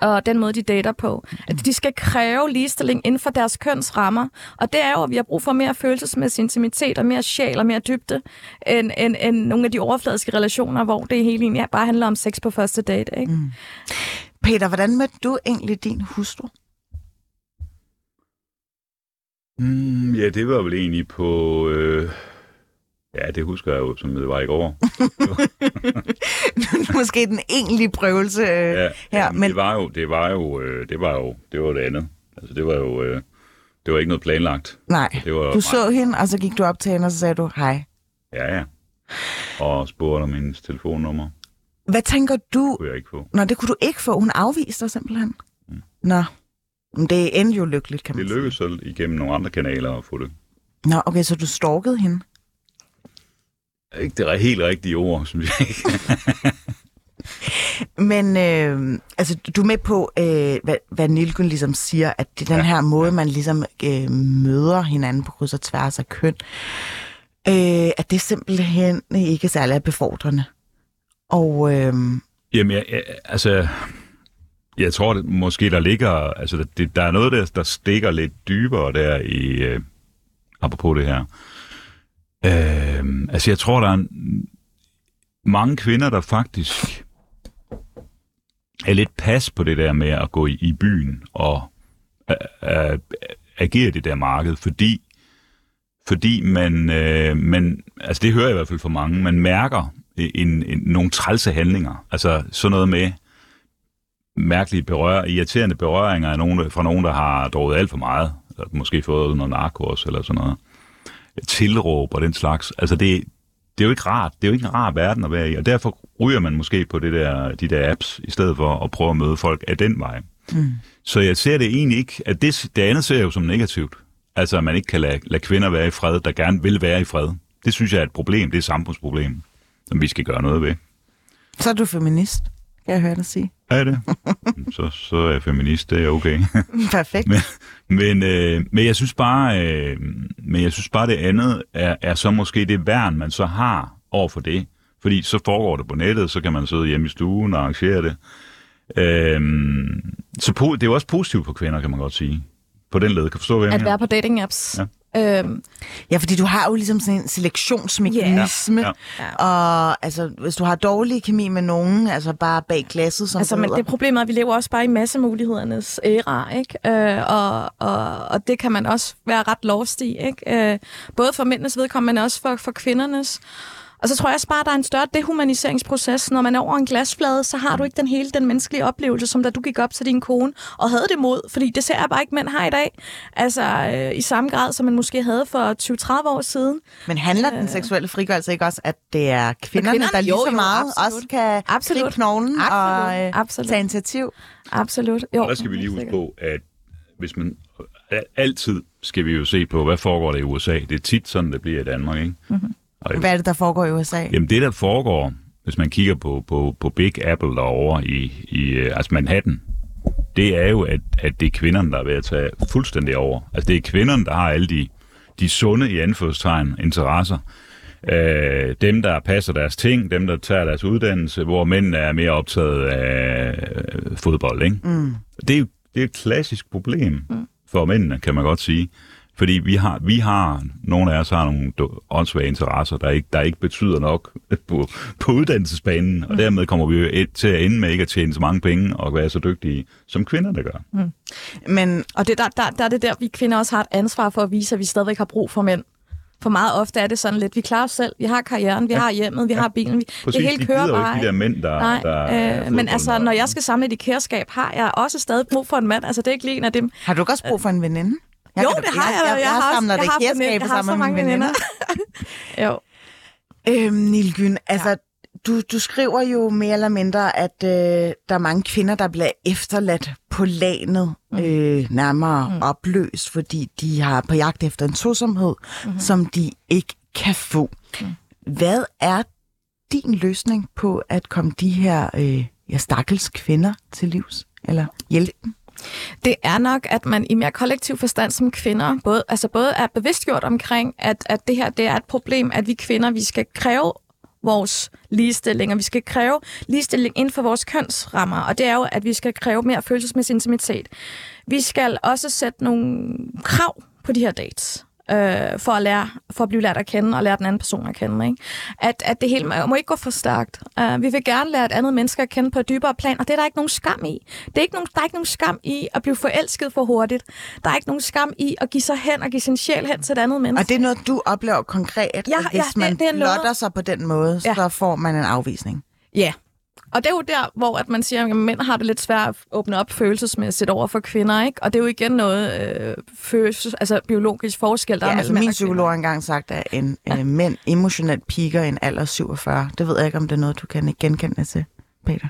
og den måde, de dater på. At de skal kræve ligestilling inden for deres køns rammer. Og det er jo, at vi har brug for mere følelsesmæssig intimitet og mere sjæl og mere dybde, end, end, end nogle af de overfladiske relationer, hvor det hele egentlig bare handler om sex på første date. Ikke? Mm. Peter, hvordan mødte du egentlig din hustru? Mm, ja, det var vel egentlig på... Øh... Ja, det husker jeg jo, som det var i går. *laughs* Måske den egentlige prøvelse øh, Ja, her. ja, Men, det var jo, det var jo, øh, det var jo, det var det andet. Altså, det var jo, øh, det var ikke noget planlagt. nej, Det var du så hende, og så gik du op til hende, og så sagde du hej. Ja, ja. Og spurgte om hendes telefonnummer. Hvad tænker du? Kunne jeg ikke få. Nå, det kunne du ikke få. Hun afviste dig simpelthen. Mm. Nå, men det endte jo lykkeligt, kan man Det lykkedes så igennem nogle andre kanaler at få det. Nå, okay, så du stalkede hende? Ikke det er helt rigtige ord, synes jeg ikke. *laughs* Men øh, altså, du er med på, øh, hvad, hvad Nilgun ligesom siger, at det er den ja. her måde, man ligesom øh, møder hinanden på kryds og tværs af køn, øh, at det simpelthen ikke særlig er befordrende. Og øh, Jamen, jeg, jeg, altså, jeg tror det, måske, der ligger, altså, det, der er noget, der, der stikker lidt dybere der i, øh, apropos det her. Øh, altså, jeg tror, der er en, mange kvinder, der faktisk er lidt pas på det der med at gå i, i byen og øh, øh, agere det der marked, fordi fordi man, øh, man, altså det hører jeg i hvert fald for mange, man mærker en, en, nogle trælse handlinger. Altså sådan noget med mærkelige berør, irriterende berøringer af nogen, fra nogen, der har drukket alt for meget, eller måske fået noget narkos eller sådan noget. Tilråb og den slags. Altså det, det er jo ikke rart. Det er jo ikke en rar verden at være i, og derfor ryger man måske på det der, de der apps, i stedet for at prøve at møde folk af den vej. Mm. Så jeg ser det egentlig ikke, at det, det andet ser jeg jo som negativt. Altså, at man ikke kan lade, lade kvinder være i fred, der gerne vil være i fred. Det synes jeg er et problem. Det er et samfundsproblem, som vi skal gøre noget ved. så er du feminist, jeg høre dig sige. Er det? så, så er jeg feminist, det er okay. *laughs* Perfekt. men, men, øh, men jeg synes bare, øh, men jeg synes bare det andet er, er så måske det værn, man så har over for det. Fordi så foregår det på nettet, så kan man sidde hjemme i stuen og arrangere det. Øhm, så po- det er jo også positivt for kvinder, kan man godt sige. På den led, kan forstå, hvad jeg At mener? være på dating-apps. Ja. Øhm, Ja, fordi du har jo ligesom sådan en selektionsmekanisme, Ja, yeah. og altså, hvis du har dårlig kemi med nogen, altså bare bag glasset, som Altså, det men det problem er, at vi lever også bare i massemulighedernes æra, ikke? Øh, og, og, og det kan man også være ret lost i, ikke? Øh, både for mændenes vedkommende, men også for, for kvindernes. Og så tror jeg også bare, at der er en større dehumaniseringsproces. Når man er over en glasflade, så har du ikke den hele den menneskelige oplevelse, som da du gik op til din kone og havde det mod. Fordi det ser jeg bare ikke, mænd har i dag. Altså øh, i samme grad, som man måske havde for 20-30 år siden. Men handler den seksuelle frigørelse ikke også, at det er kvinderne, kvinderne? der lige Jo, så jo, meget absolut. også kan Absolut. knoglen Absolut. og øh, Absolut. tage initiativ? Absolut. Jo, Og der skal vi lige huske på, at hvis man altid skal vi jo se på, hvad foregår der i USA. Det er tit sådan, det bliver i Danmark, ikke? Mm-hmm. Og, Hvad er det, der foregår i USA? Jamen det, der foregår, hvis man kigger på, på, på Big Apple derovre i, i øh, altså Manhattan, det er jo, at, at det er kvinderne, der er ved at tage fuldstændig over. Altså det er kvinderne, der har alle de, de sunde i anførstegn interesser. Øh, dem, der passer deres ting, dem, der tager deres uddannelse, hvor mændene er mere optaget af øh, fodbold. Ikke? Mm. Det, er, det er et klassisk problem mm. for mændene, kan man godt sige. Fordi vi har, vi har, nogle af os har nogle åndssvage interesser, der ikke, der ikke betyder nok *laughs* på, på uddannelsesbanen, og dermed kommer vi jo til at ende med ikke at tjene så mange penge og være så dygtige, som kvinderne gør. Men Og det, der, der, der er det der, vi kvinder også har et ansvar for at vise, at vi stadigvæk har brug for mænd. For meget ofte er det sådan lidt, vi klarer os selv, vi har karrieren, vi ja. har hjemmet, vi ja. har bilen, vi, Præcis, det hele de kører jo bare. ikke de der mænd, der, Nej, der er øh, men altså, når jeg skal samle et IKEA-skab, har jeg også stadig brug for en mand. Altså, det er ikke lige en af dem. har du ikke også brug for en veninde? Jeg jo, kan- det har jeg. Jeg, jeg, jeg, har samlet også, jeg har, jeg har så mange veninder. *laughs* jo. Øhm, Nilgyn, altså, ja. du, du skriver jo mere eller mindre, at øh, der er mange kvinder, der bliver efterladt på lanet, mm. øh, nærmere mm. opløst, fordi de har på jagt efter en tosomhed, mm-hmm. som de ikke kan få. Mm. Hvad er din løsning på at komme de her øh, ja, stakkels kvinder til livs? Eller hjælpe dem? Det er nok, at man i mere kollektiv forstand som kvinder, både, altså både er bevidstgjort omkring, at, at det her det er et problem, at vi kvinder, vi skal kræve vores ligestilling, og vi skal kræve ligestilling inden for vores kønsrammer, og det er jo, at vi skal kræve mere følelsesmæssig intimitet. Vi skal også sætte nogle krav på de her dates øh, for, at lære, for at blive lært at kende og lære den anden person at kende. Ikke? At, at det hele må ikke gå for stærkt. Uh, vi vil gerne lære et andet menneske at kende på et dybere plan, og det er der ikke nogen skam i. Det er ikke nogen, der er ikke nogen skam i at blive forelsket for hurtigt. Der er ikke nogen skam i at give sig hen og give sin sjæl hen til et andet menneske. Og det er noget, du oplever konkret, at Ja, hvis ja, det- man det noget- blotter sig på den måde, Ja. så får man en afvisning. Ja. Og det er jo der, hvor at man siger, at mænd har det lidt svært at åbne op følelsesmæssigt over for kvinder, ikke? Og det er jo igen noget øh, følelses, altså biologisk forskel, der Ja, er altså min psykolog har engang sagt, at en ja. øh, mænd emotionelt piker i en alder af 47. Det ved jeg ikke, om det er noget, du kan genkende til, Peter.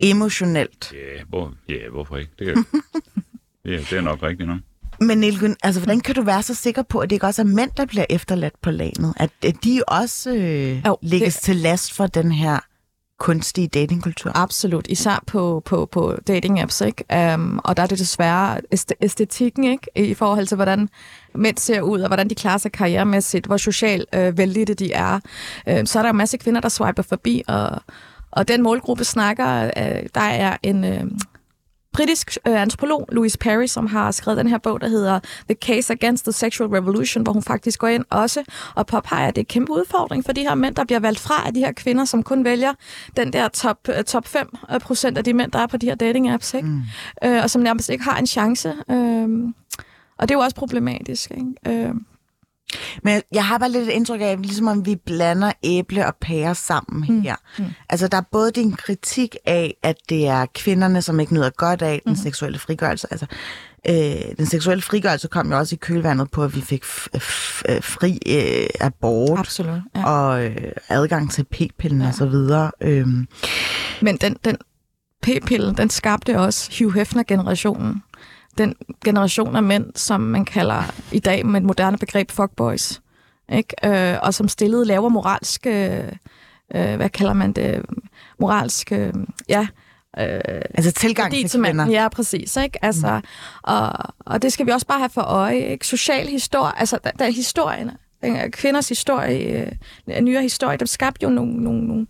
Emotionelt. Ja, hvor, ja, hvorfor ikke? Det, kan, *laughs* ja, det er nok rigtigt nok. Men Nilgun, altså, hvordan kan du være så sikker på, at det ikke også er mænd, der bliver efterladt på lanet? At, at de også øh, Jo, lægges det- til last for den her kunstige datingkultur? Absolut, især på, på, på dating apps, ikke? Um, og der er det desværre æstetikken, ikke? I forhold til, hvordan mænd ser ud, og hvordan de klarer sig karrieremæssigt, hvor socialt øh, vældige de er. Um, så er der jo en masse kvinder, der swiper forbi, og, og den målgruppe snakker, øh, der er en... Øh, britisk øh, antropolog, Louise Perry, som har skrevet den her bog, der hedder The Case Against the Sexual Revolution, hvor hun faktisk går ind også og påpeger, at det er en kæmpe udfordring for de her mænd, der bliver valgt fra af de her kvinder, som kun vælger den der top, øh, top 5 procent af de mænd, der er på de her dating apps, ikke? Mm. Øh, og som nærmest ikke har en chance. Øh, og det er jo også problematisk. Ikke? Øh, Men jeg har bare lidt et indtryk af, ligesom om vi blander æble og pære sammen Mm. her. Altså, der er både din kritik af, at det er kvinderne, som ikke nyder godt af Mm. den seksuelle frigørelse. Altså, øh, den seksuelle frigørelse kom jo også i kølvandet på, at vi fik f- f- øh, fri øh, abort absolut. Ja. og øh, adgang til p-pillen ja. og så videre. Øhm, Men den, den p-pille, den skabte også Hugh Hefner-generationen. Den generation af mænd, som man kalder i dag med et moderne begreb fuckboys. Ikke? Øh, og som stillede lavere moralske, øh, hvad kalder man det, moralske, ja, øh, altså tilgang til kvinder. mænd. Ja, præcis. Ikke? Altså, mm. og, og det skal vi også bare have for øje. Ikke? Social historie, altså der, der er historien, kvinders historie, øh, nyere historie, der skabte jo nogle, nogle, nogle,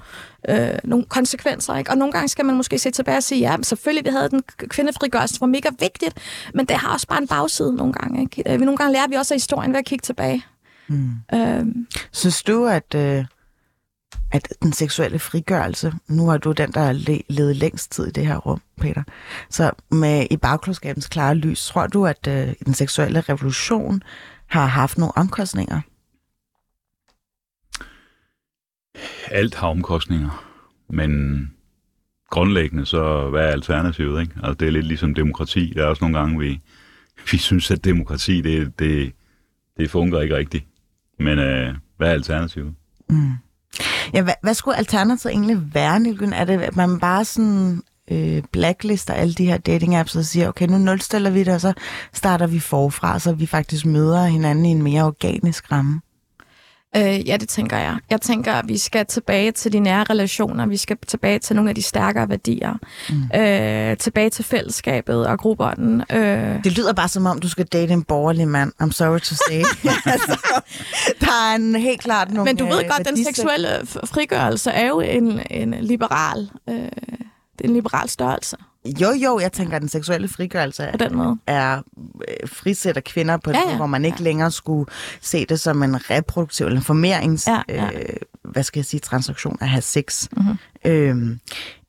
øh, nogle konsekvenser. Ikke? Og nogle gange skal man måske se tilbage og sige, ja, men selvfølgelig, vi havde den kvindefrigørelse, det var mega vigtigt, men det har også bare en bagside nogle gange. Ikke? Øh, nogle gange lærer vi også af historien ved at kigge tilbage. Mm. Øh, Synes du, at, øh, at den seksuelle frigørelse, nu er du den, der har le- levet længst tid i det her rum, Peter, så med i bagklodskabens klare lys, tror du, at øh, den seksuelle revolution har haft nogle omkostninger? Alt har omkostninger. Men grundlæggende, så hvad er alternativet? Ikke? Altså, det er lidt ligesom demokrati. Der er også nogle gange, vi, *laughs* vi synes, at demokrati, det, det, det fungerer ikke rigtigt. Men øh, hvad er alternativet? Mm. Ja, hvad, hvad skulle alternativet egentlig være, Nilgün? Er det, at man bare sådan øh, blacklister alle de her dating apps og siger, okay, nu nulstiller vi det, og så starter vi forfra, så vi faktisk møder hinanden i en mere organisk ramme? Øh, ja, det tænker jeg. Jeg tænker, at vi skal tilbage til de nære relationer. Vi skal tilbage til nogle af de stærkere værdier. Mm. Øh, tilbage til fællesskabet og grupperne. Øh, Det lyder bare som om, du skal date en borgerlig mand. I'm sorry to say. *laughs* *laughs* altså, der er en helt klart nogle Men du ved øh, godt, den værdisæt. seksuelle f- frigørelse er jo en, en liberal... Øh, det er en liberal størrelse Jo, jo, jeg tænker, at den seksuelle frigørelse på den måde. er øh, frisætter kvinder på Ja, det, ja, hvor man ikke ja. længere skulle se det som en reproduktiv eller formerings, Ja, ja. Øh, hvad skal jeg sige, transaktion at have sex. Mhm. Øhm,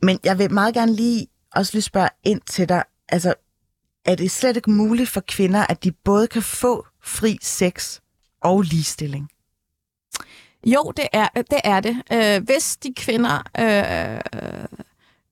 men jeg vil meget gerne lige også lige spørge ind til dig, altså er det slet ikke muligt for kvinder, at de både kan få fri sex og ligestilling? Jo, det er det. Er det. Øh, hvis de kvinder øh,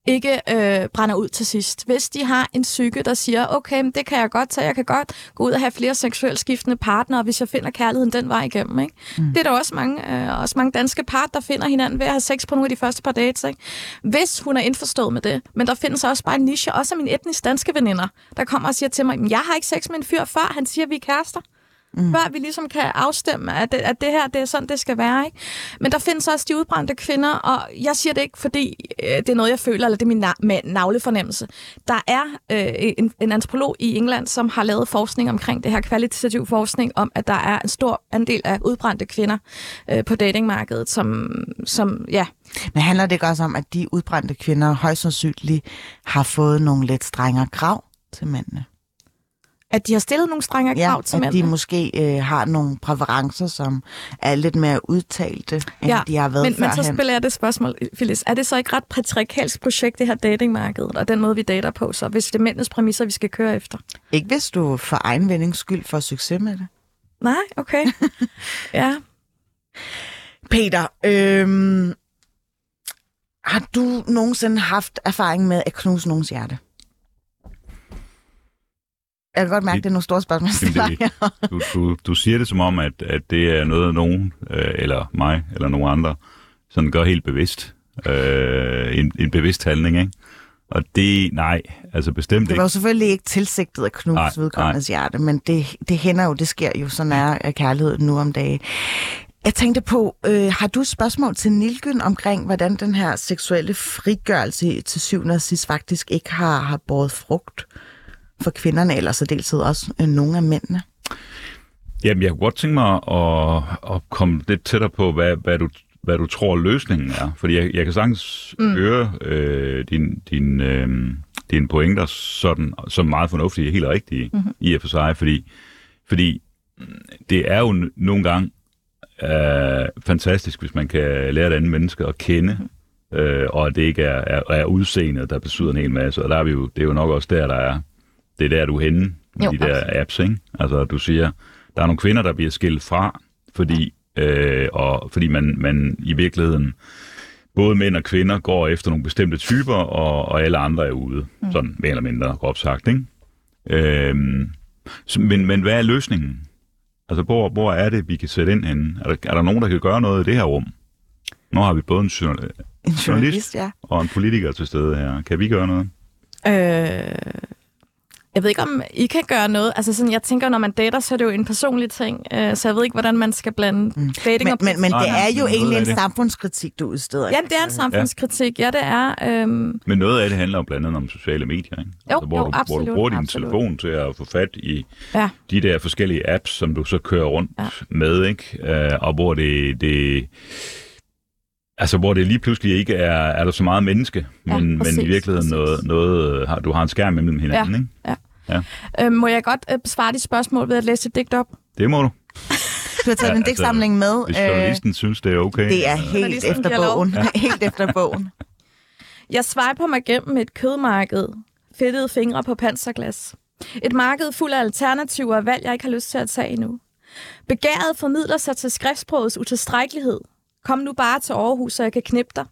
ikke øh, brænder ud til sidst. Hvis de har en psyke, der siger, okay, men det kan jeg godt tage, jeg kan godt gå ud og have flere seksuelt skiftende partnere, hvis jeg finder kærligheden den vej igennem. Ikke? Mm. Det er der også mange, øh, også mange danske par, der finder hinanden ved at have sex på nogle af de første par dates. Ikke? Hvis hun er indforstået med det. Men der findes også bare en niche, også af mine etnisk danske veninder, der kommer og siger til mig, "Men jeg har ikke sex med en fyr før, han siger, vi er kærester mm. Før vi ligesom kan afstemme, at det, at det her det er sådan, det skal være. Ikke? Men der findes også de udbrændte kvinder, og jeg siger det ikke, fordi øh, det er noget, jeg føler, eller det er min na- navlefornemmelse. Der er øh, en, en antropolog i England, som har lavet forskning omkring det her, kvalitativ forskning, om at der er en stor andel af udbrændte kvinder øh, på datingmarkedet, som, som ja, Men handler det ikke også om, at de udbrændte kvinder højst sandsynligt har fået nogle lidt strengere krav til mændene? At de har stillet nogle strenge Ja, krav til at mændene. de måske øh, har nogle præferencer, som er lidt mere udtalte, end Ja, de har været men, men så førhen. spiller jeg det spørgsmål, Phyllis. Er det så ikke ret patriarkalsk projekt, det her datingmarked, og den måde, vi dater på, så hvis det er mændenes præmisser, vi skal køre efter? Ikke hvis du for egen vindings skyld får succes med det. Nej, okay. *laughs* ja. Peter, øhm, har du nogensinde haft erfaring med at knuse nogens hjerte? Jeg kan godt mærke, Det- det er nogle store spørgsmål. Jamen, det- Du, du, du siger det som om, at, at det er noget, nogen, øh, eller mig, eller nogen andre, sådan gør helt bevidst. Øh, en, en bevidst handling, ikke? Og det, nej, altså bestemt Det var ikke. jo selvfølgelig ikke tilsigtet at knuse Nej, vedkommendes hjerte, men det, det hænder jo, det sker jo, sådan er kærligheden nu om dagen. Jeg tænkte på, øh, har du et spørgsmål til Nilgyn omkring, hvordan den her seksuelle frigørelse til syvende og sidst faktisk ikke har, har båret frugt for kvinderne, eller så dels også øh, nogle af mændene? Jamen, jeg kunne godt tænke mig at, at komme lidt tættere på, hvad, hvad, du, hvad du tror løsningen er. Fordi jeg, jeg kan sagtens mm. høre øh, din, din, øh, dine pointer sådan, som meget fornuftige og helt rigtige mm-hmm. i og for sig, fordi, fordi mm, det er jo nogle gange øh, fantastisk, hvis man kan lære et andet menneske at kende, øh, og at det ikke er, er, er udseendet, der betyder en hel masse. Og der er vi jo, det er jo nok også der, der er, det er der, du er henne med Jo, de der apps, ikke? Altså, du siger, der er nogle kvinder, der bliver skilt fra, fordi, øh, og, fordi man, man i virkeligheden, både mænd og kvinder, går efter nogle bestemte typer, og, og alle andre er ude. Mm. Sådan mere eller mindre groft sagt, ikke? Øhm, så, men, men hvad er løsningen? Altså, hvor, hvor er det, vi kan sætte ind henne? Er der, er der nogen, der kan gøre noget i det her rum? Nu har vi både en journal- En journalist journalist, ja. og en politiker til stede her. Kan vi gøre noget? Øh, jeg ved ikke, om I kan gøre noget. Altså sådan, jeg tænker, når man dater, så er det jo en personlig ting. Øh, så jeg ved ikke, hvordan man skal blande mm. dating Men, og men, men det er jo noget egentlig en det. samfundskritik, du udsteder. Ja, det er en samfundskritik. Ja, det er. Øhm, Men noget af det handler jo blandt andet om sociale medier, ikke? Altså, Jo, hvor, jo, du, hvor absolut, du bruger din absolut. telefon til at få fat i ja. de der forskellige apps, som du så kører rundt ja. Ja. med, ikke? Øh, og hvor det, det altså hvor det lige pludselig ikke er, er der så meget menneske, Ja, men, men præcis, i virkeligheden præcis. noget, noget har, du har en skærm mellem hinanden, ikke? Ja. Ja. Øhm, må jeg godt øh, besvare dit spørgsmål ved at læse et digt op? Det må du. Du har taget Ja, en altså, digtsamling med. Hvis øh, journalisten synes, det er okay. det er øh, helt Journalisten efter bogen. *laughs* helt efter bogen. Jeg swiper mig gennem et kødmarked. Fedtede fingre på panserglas. Et marked fuld af alternativer og valg, jeg ikke har lyst til at tage endnu. Begæret formidler sig til skriftsprogets utilstrækkelighed. Kom nu bare til Aarhus, så jeg kan knippe dig.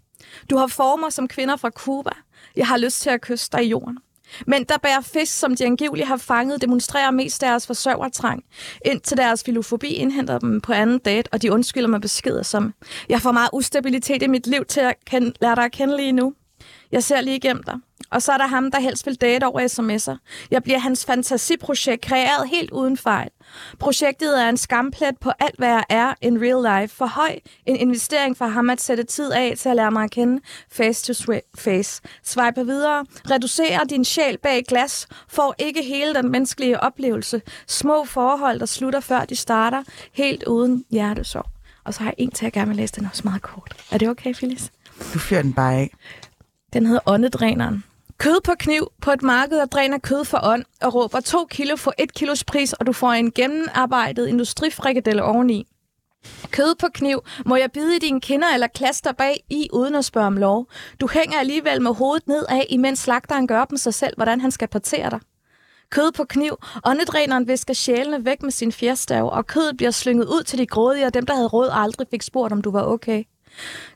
Du har former som kvinder fra Cuba. Jeg har lyst til at kysse dig i jorden. Men der bærer fisk, som de angiveligt har fanget, demonstrerer mest deres forsørgertrang, indtil deres filofobi indhenter dem på anden date, og de undskylder med beskeder som, jeg får meget ustabilitet i mit liv til at kende, lære dig at kende lige nu. Jeg ser lige igennem dig. Og så er der ham, der helst vil date over sms'er. Jeg bliver hans fantasiprojekt, kreeret helt uden fejl. Projektet er en skamplet på alt, hvad jeg er in real life. For høj en investering for ham at sætte tid af til at lære mig at kende face to face. Swipe videre. Reducere din sjæl bag glas. Får ikke hele den menneskelige oplevelse. Små forhold, der slutter før de starter. Helt uden hjertesorg. Og så har jeg en til, at jeg gerne vil læse den også meget kort. Er det okay, Phyllis? Du fyrer den bare af. Den hedder Åndedræneren. Kød på kniv på et marked, der dræner kød for ånd og råber 2 kilo for 1 kilos pris, og du får en gennemarbejdet industrifrikadelle oveni. Kød på kniv. Må jeg bide i dine kinder eller klaster bag i, uden at spørge om lov? Du hænger alligevel med hovedet nedad, imens slagteren gør dem sig selv, hvordan han skal partere dig. Kød på kniv. Åndedræneren visker sjælene væk med sin fjerstav, og kødet bliver slynget ud til de grådige og dem, der havde råd aldrig fik spurgt, om du var okay.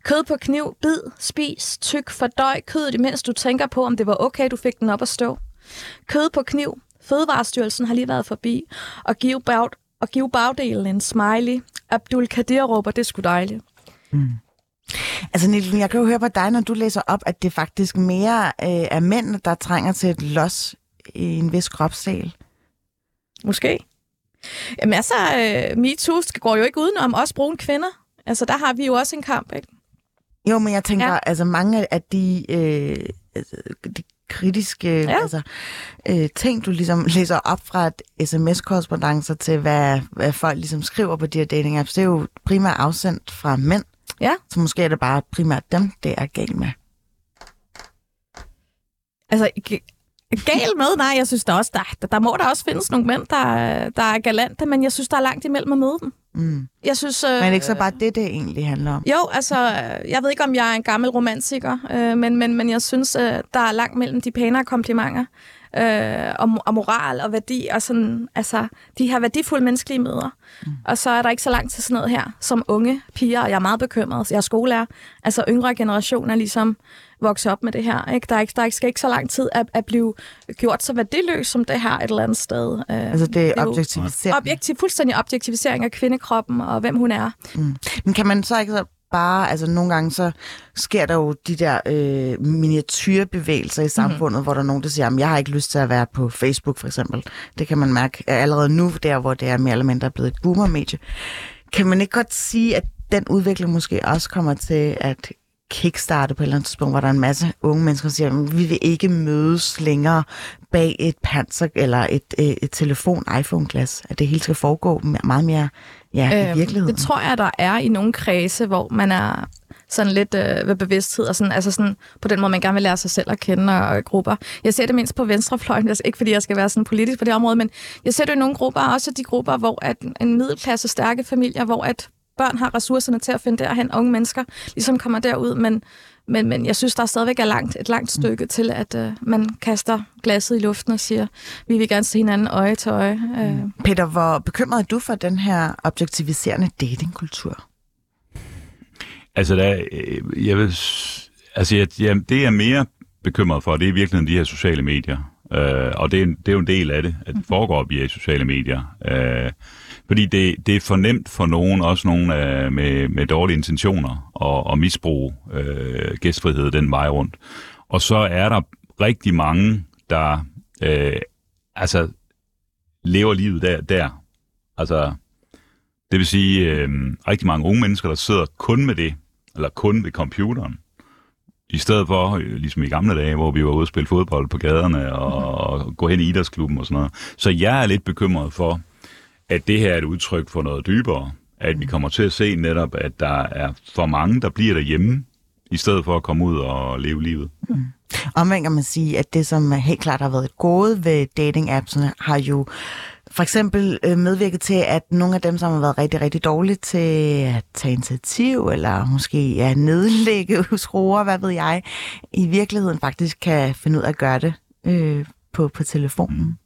Kød på kniv, bid, spis, tyk, fordøj kødet, imens du tænker på, om det var okay, du fik den op at stå. Kød på kniv. Fødevarestyrelsen har lige været forbi og give, bag, og give bagdelen en smiley. Abdul Kadir råber, det sgu dejligt. Mm. Altså Nielsen, jeg kan jo høre på dig, når du læser op, at det faktisk mere øh, er mænd, der trænger til et los i en vis kropsdel. Måske. Jamen altså, øh, MeToo går jo ikke udenom os brune kvinder. Altså, der har vi jo også en kamp, ikke? Jo, men jeg tænker, ja. altså mange af de, øh, de kritiske ja. altså, øh, ting, du ligesom *laughs* læser op fra sms-korrespondencer til, hvad, hvad folk ligesom skriver på de her dating apps, det er jo primært afsendt fra mænd. Ja. Så måske er det bare primært dem, det er galt med. Altså, gal med? Nej, jeg synes der også, der, der må der også findes nogle mænd, der, der er galante, men jeg synes, der er langt imellem at møde dem. Mm. Jeg synes, øh, men er det ikke så bare det, det egentlig handler om? Jo, altså, jeg ved ikke, om jeg er en gammel romantiker, øh, men, men, men jeg synes, øh, der er langt mellem de pænere komplimenter øh, og, og moral og værdi, og sådan, altså, de her værdifulde menneskelige møder. Mm. Og så er der ikke så langt til sådan noget her, som unge piger, og jeg er meget bekymret, jeg er skolelærer, altså yngre generationer ligesom vokse op med det her. Ikke? Der, er ikke, der skal ikke så lang tid at, at blive gjort så værdiløs som det her et eller andet sted. Øh, altså det er objektivisering? Objektiv, fuldstændig objektivisering af kvindekroppen og hvem hun er. Mm. Men kan man så ikke så bare, altså nogle gange så sker der jo de der øh, miniatyrbevægelser i mhm. samfundet, mm. hvor der er nogen, der siger, at jeg har ikke lyst til at være på Facebook for eksempel. Det kan man mærke allerede nu, der hvor det er mere eller mindre blevet et boomer-medie. Kan man ikke godt sige, at den udvikling måske også kommer til at kickstarte på et eller andet tidspunkt, hvor der er en masse unge mennesker, der siger, at vi vil ikke mødes længere bag et panser eller et, et, et telefon-iPhone-glas. At det hele skal foregå meget mere ja, øh, i virkeligheden. Det tror jeg, der er i nogle kredse, hvor man er sådan lidt øh, ved bevidsthed, og sådan, altså sådan, på den måde, man gerne vil lære sig selv at kende og, og grupper. Jeg ser det mindst på venstrefløjen, altså ikke fordi jeg skal være sådan politisk på det område, men jeg ser det i nogle grupper, også de grupper, hvor at en middelklasse stærke familier, hvor at børn har ressourcerne til at finde derhen, unge mennesker ligesom kommer derud, men, men, men jeg synes, der stadigvæk er langt, et langt stykke til, at uh, man kaster glasset i luften og siger, vi vil gerne se hinanden øje til øje. Uh. Peter, hvor bekymret er du for den her objektiviserende datingkultur? Altså, der, øh, jeg vil, altså jeg, jeg, det jeg er mere bekymret for, det er virkelig de her sociale medier. Uh, og det er, det er jo en del af det, at det foregår via sociale medier. Uh, fordi det, det er for nemt for nogen, også nogen uh, med, med dårlige intentioner, og, at misbruge øh, gæstfrihed den vej rundt. Og så er der rigtig mange, der øh, altså lever livet der. der. Altså, det vil sige øh, rigtig mange unge mennesker, der sidder kun med det, eller kun ved computeren. I stedet for, øh, ligesom i gamle dage, hvor vi var ude og spille fodbold på gaderne og, og gå hen i idrætsklubben og sådan noget. Så jeg er lidt bekymret for, at det her er et udtryk for noget dybere. At vi kommer til at se netop, at der er for mange, der bliver derhjemme, i stedet for at komme ud og leve livet. Mm. Omvendt kan man sige, at det, som helt klart har været et gode ved dating-appsene, har jo for eksempel øh, medvirket til, at nogle af dem, som har været rigtig, rigtig dårlige til at tage initiativ, eller måske ja, nedlægge *laughs* skruer, hvad ved jeg, i virkeligheden faktisk kan finde ud af at gøre det øh, på, på telefonen.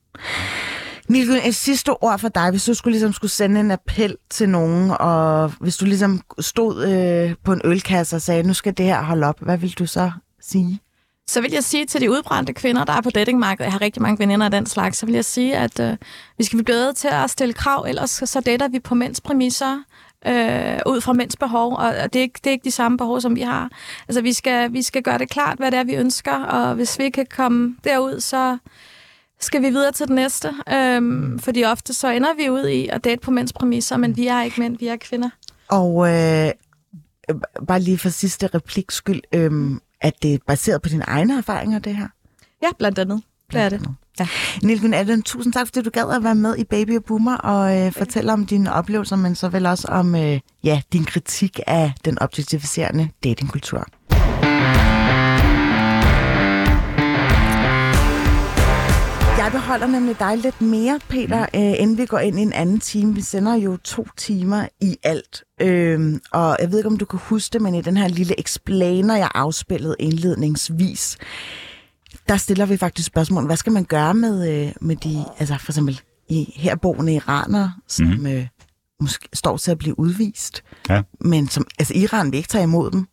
Nilgun, et sidste ord for dig. Hvis du skulle, ligesom, skulle sende en appel til nogen, og hvis du ligesom stod øh, på en ølkasse og sagde, nu skal det her holde op, hvad vil du så sige? Så vil jeg sige til de udbrændte kvinder, der er på datingmarkedet, jeg har rigtig mange veninder af den slags, så vil jeg sige, at øh, vi skal blive bedre til at stille krav, ellers så dater vi på mænds præmisser, øh, ud fra mænds behov, og det er, ikke, det er ikke de samme behov, som vi har. Altså, vi skal, vi skal gøre det klart, hvad det er, vi ønsker, og hvis vi ikke kan komme derud, så skal vi videre til den næste. Øhm, fordi ofte så ender vi ud i at date på mænds præmisser, men vi er ikke mænd, vi er kvinder. Og øh, bare lige for sidste replik skyld, øh, at det er baseret på dine egne erfaringer, det her? Ja, blandt andet. Det er det. Ja. Nilgun Allen, tusind tak, fordi du gad at være med i Baby og Boomer og øh, fortælle om dine oplevelser, men så vel også om øh, ja, din kritik af den objektificerende datingkultur. Jeg beholder nemlig dig lidt mere, Peter, mm. øh, inden vi går ind i en anden time. Vi sender jo to timer i alt. Øhm, og jeg ved ikke, om du kan huske det, men i den her lille explainer, jeg afspillede indledningsvis, der stiller vi faktisk spørgsmål. Hvad skal man gøre med, øh, med de, altså for eksempel i herboende iranere, som mm. øh, måske står til at blive udvist, Ja. men som, altså Iran vil ikke tage imod dem.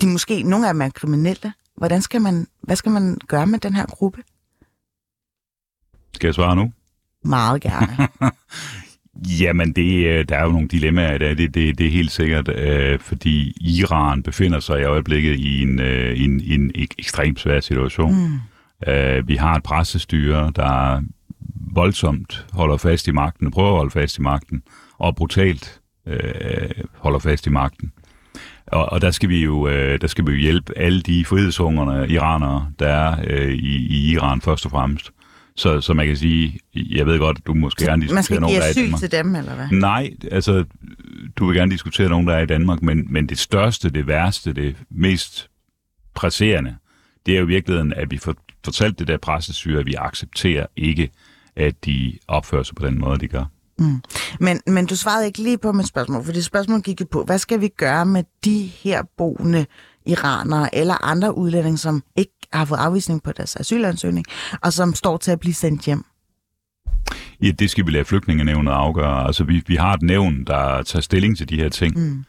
De måske, nogle af dem er kriminelle. Hvordan skal man, hvad skal man gøre med den her gruppe? Skal jeg svare nu? Meget gerne. *laughs* Jamen, det, øh, der er jo nogle dilemmaer i det, det, det, det er helt sikkert, øh, fordi Iran befinder sig i øjeblikket i en, øh, en, en ek- ekstremt svær situation. Mm. Øh, vi har et pressestyre, der voldsomt holder fast i magten, prøver at holde fast i magten, og brutalt øh, holder fast i magten. Og, og der skal vi jo øh, der skal vi jo hjælpe alle de frihedshungerne iranere, der er øh, i, i Iran først og fremmest. Så, så man kan sige, jeg ved godt, du måske gerne man skal diskutere nogen, give der er i asyl Danmark. til dem, eller hvad? Nej, altså, du vil gerne diskutere nogen, der er i Danmark, men, men det største, det værste, det mest presserende, det er jo i virkeligheden, at vi får fortalt det der pressesyre, at vi accepterer ikke, at de opfører sig på den måde, de gør. Men, men du svarede ikke lige på mit spørgsmål, for det spørgsmål gik jo på, hvad skal vi gøre med de her boende iranere eller andre udlændinge, som ikke har fået afvisning på deres asylansøgning, og som står til at blive sendt hjem? Ja, det skal vi lade flygtningenævnet afgøre. Altså, vi, vi har et nævn, der tager stilling til de her ting. Mm.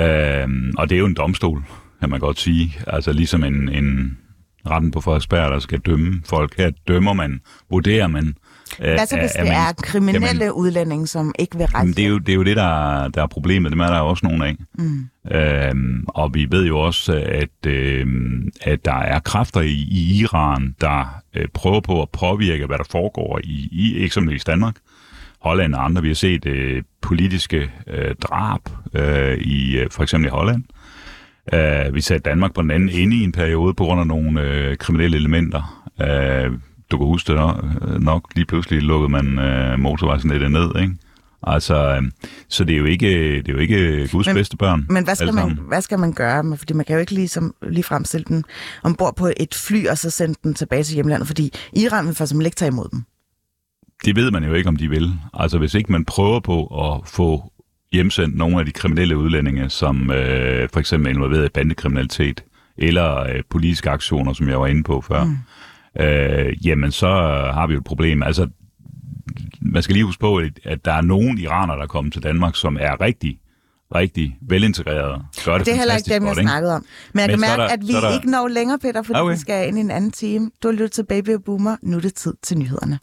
Øhm, og det er jo en domstol, kan man godt sige. Altså, ligesom en, en retten på Frederiksberg, der skal dømme folk. Her dømmer man, vurderer man. Hvad så hvis det er kriminelle jamen, udlændinge, som ikke vil rejse det, er jo, det er jo det, der, er- der er problemet. Dem er der også nogle af. Mm. Øhm, og vi ved jo også, at, øhm, at der er kræfter i, i Iran, der øh, prøver på at påvirke, hvad der foregår i, i eksempelvis Danmark, Holland og andre. Vi har set øh, politiske øh, drab øh, i øh, for eksempel i Holland. Uh, vi satte Danmark på den anden ende i en periode på grund af nogle øh, kriminelle elementer. Uh, du kan huske det nok, nok lige pludselig lukkede man øh, motorvejsnettet ned, ikke? Altså, øh, så det er jo ikke, det er jo ikke Guds Men- bedste børn. Men hvad skal, man, sammen. hvad skal man gøre? Fordi man kan jo ikke ligesom, lige fremstille den ombord på et fly, og så sende den tilbage til hjemlandet, fordi Iran vil for eksempel ikke tage imod dem. Det ved man jo ikke, om de vil. Altså, hvis ikke man prøver på at få hjemsendt nogle af de kriminelle udlændinge, som øh, for eksempel er involveret i bandekriminalitet, eller øh, politiske aktioner, som jeg var inde på før, mm. Øh, jamen så har vi jo et problem. Altså, man skal lige huske på, at- der er nogle iranere, der er kommet til Danmark, som er rigtig, rigtig velintegrerede. Gør det, Det er heller ikke dem, jeg godt, snakkede om. Men jeg Men kan mærke, der- at vi er der- ikke når længere, Peter, fordi Okay. vi skal ind i en anden time. Du har lyttet til Baby og Boomer. Nu er det tid til nyhederne.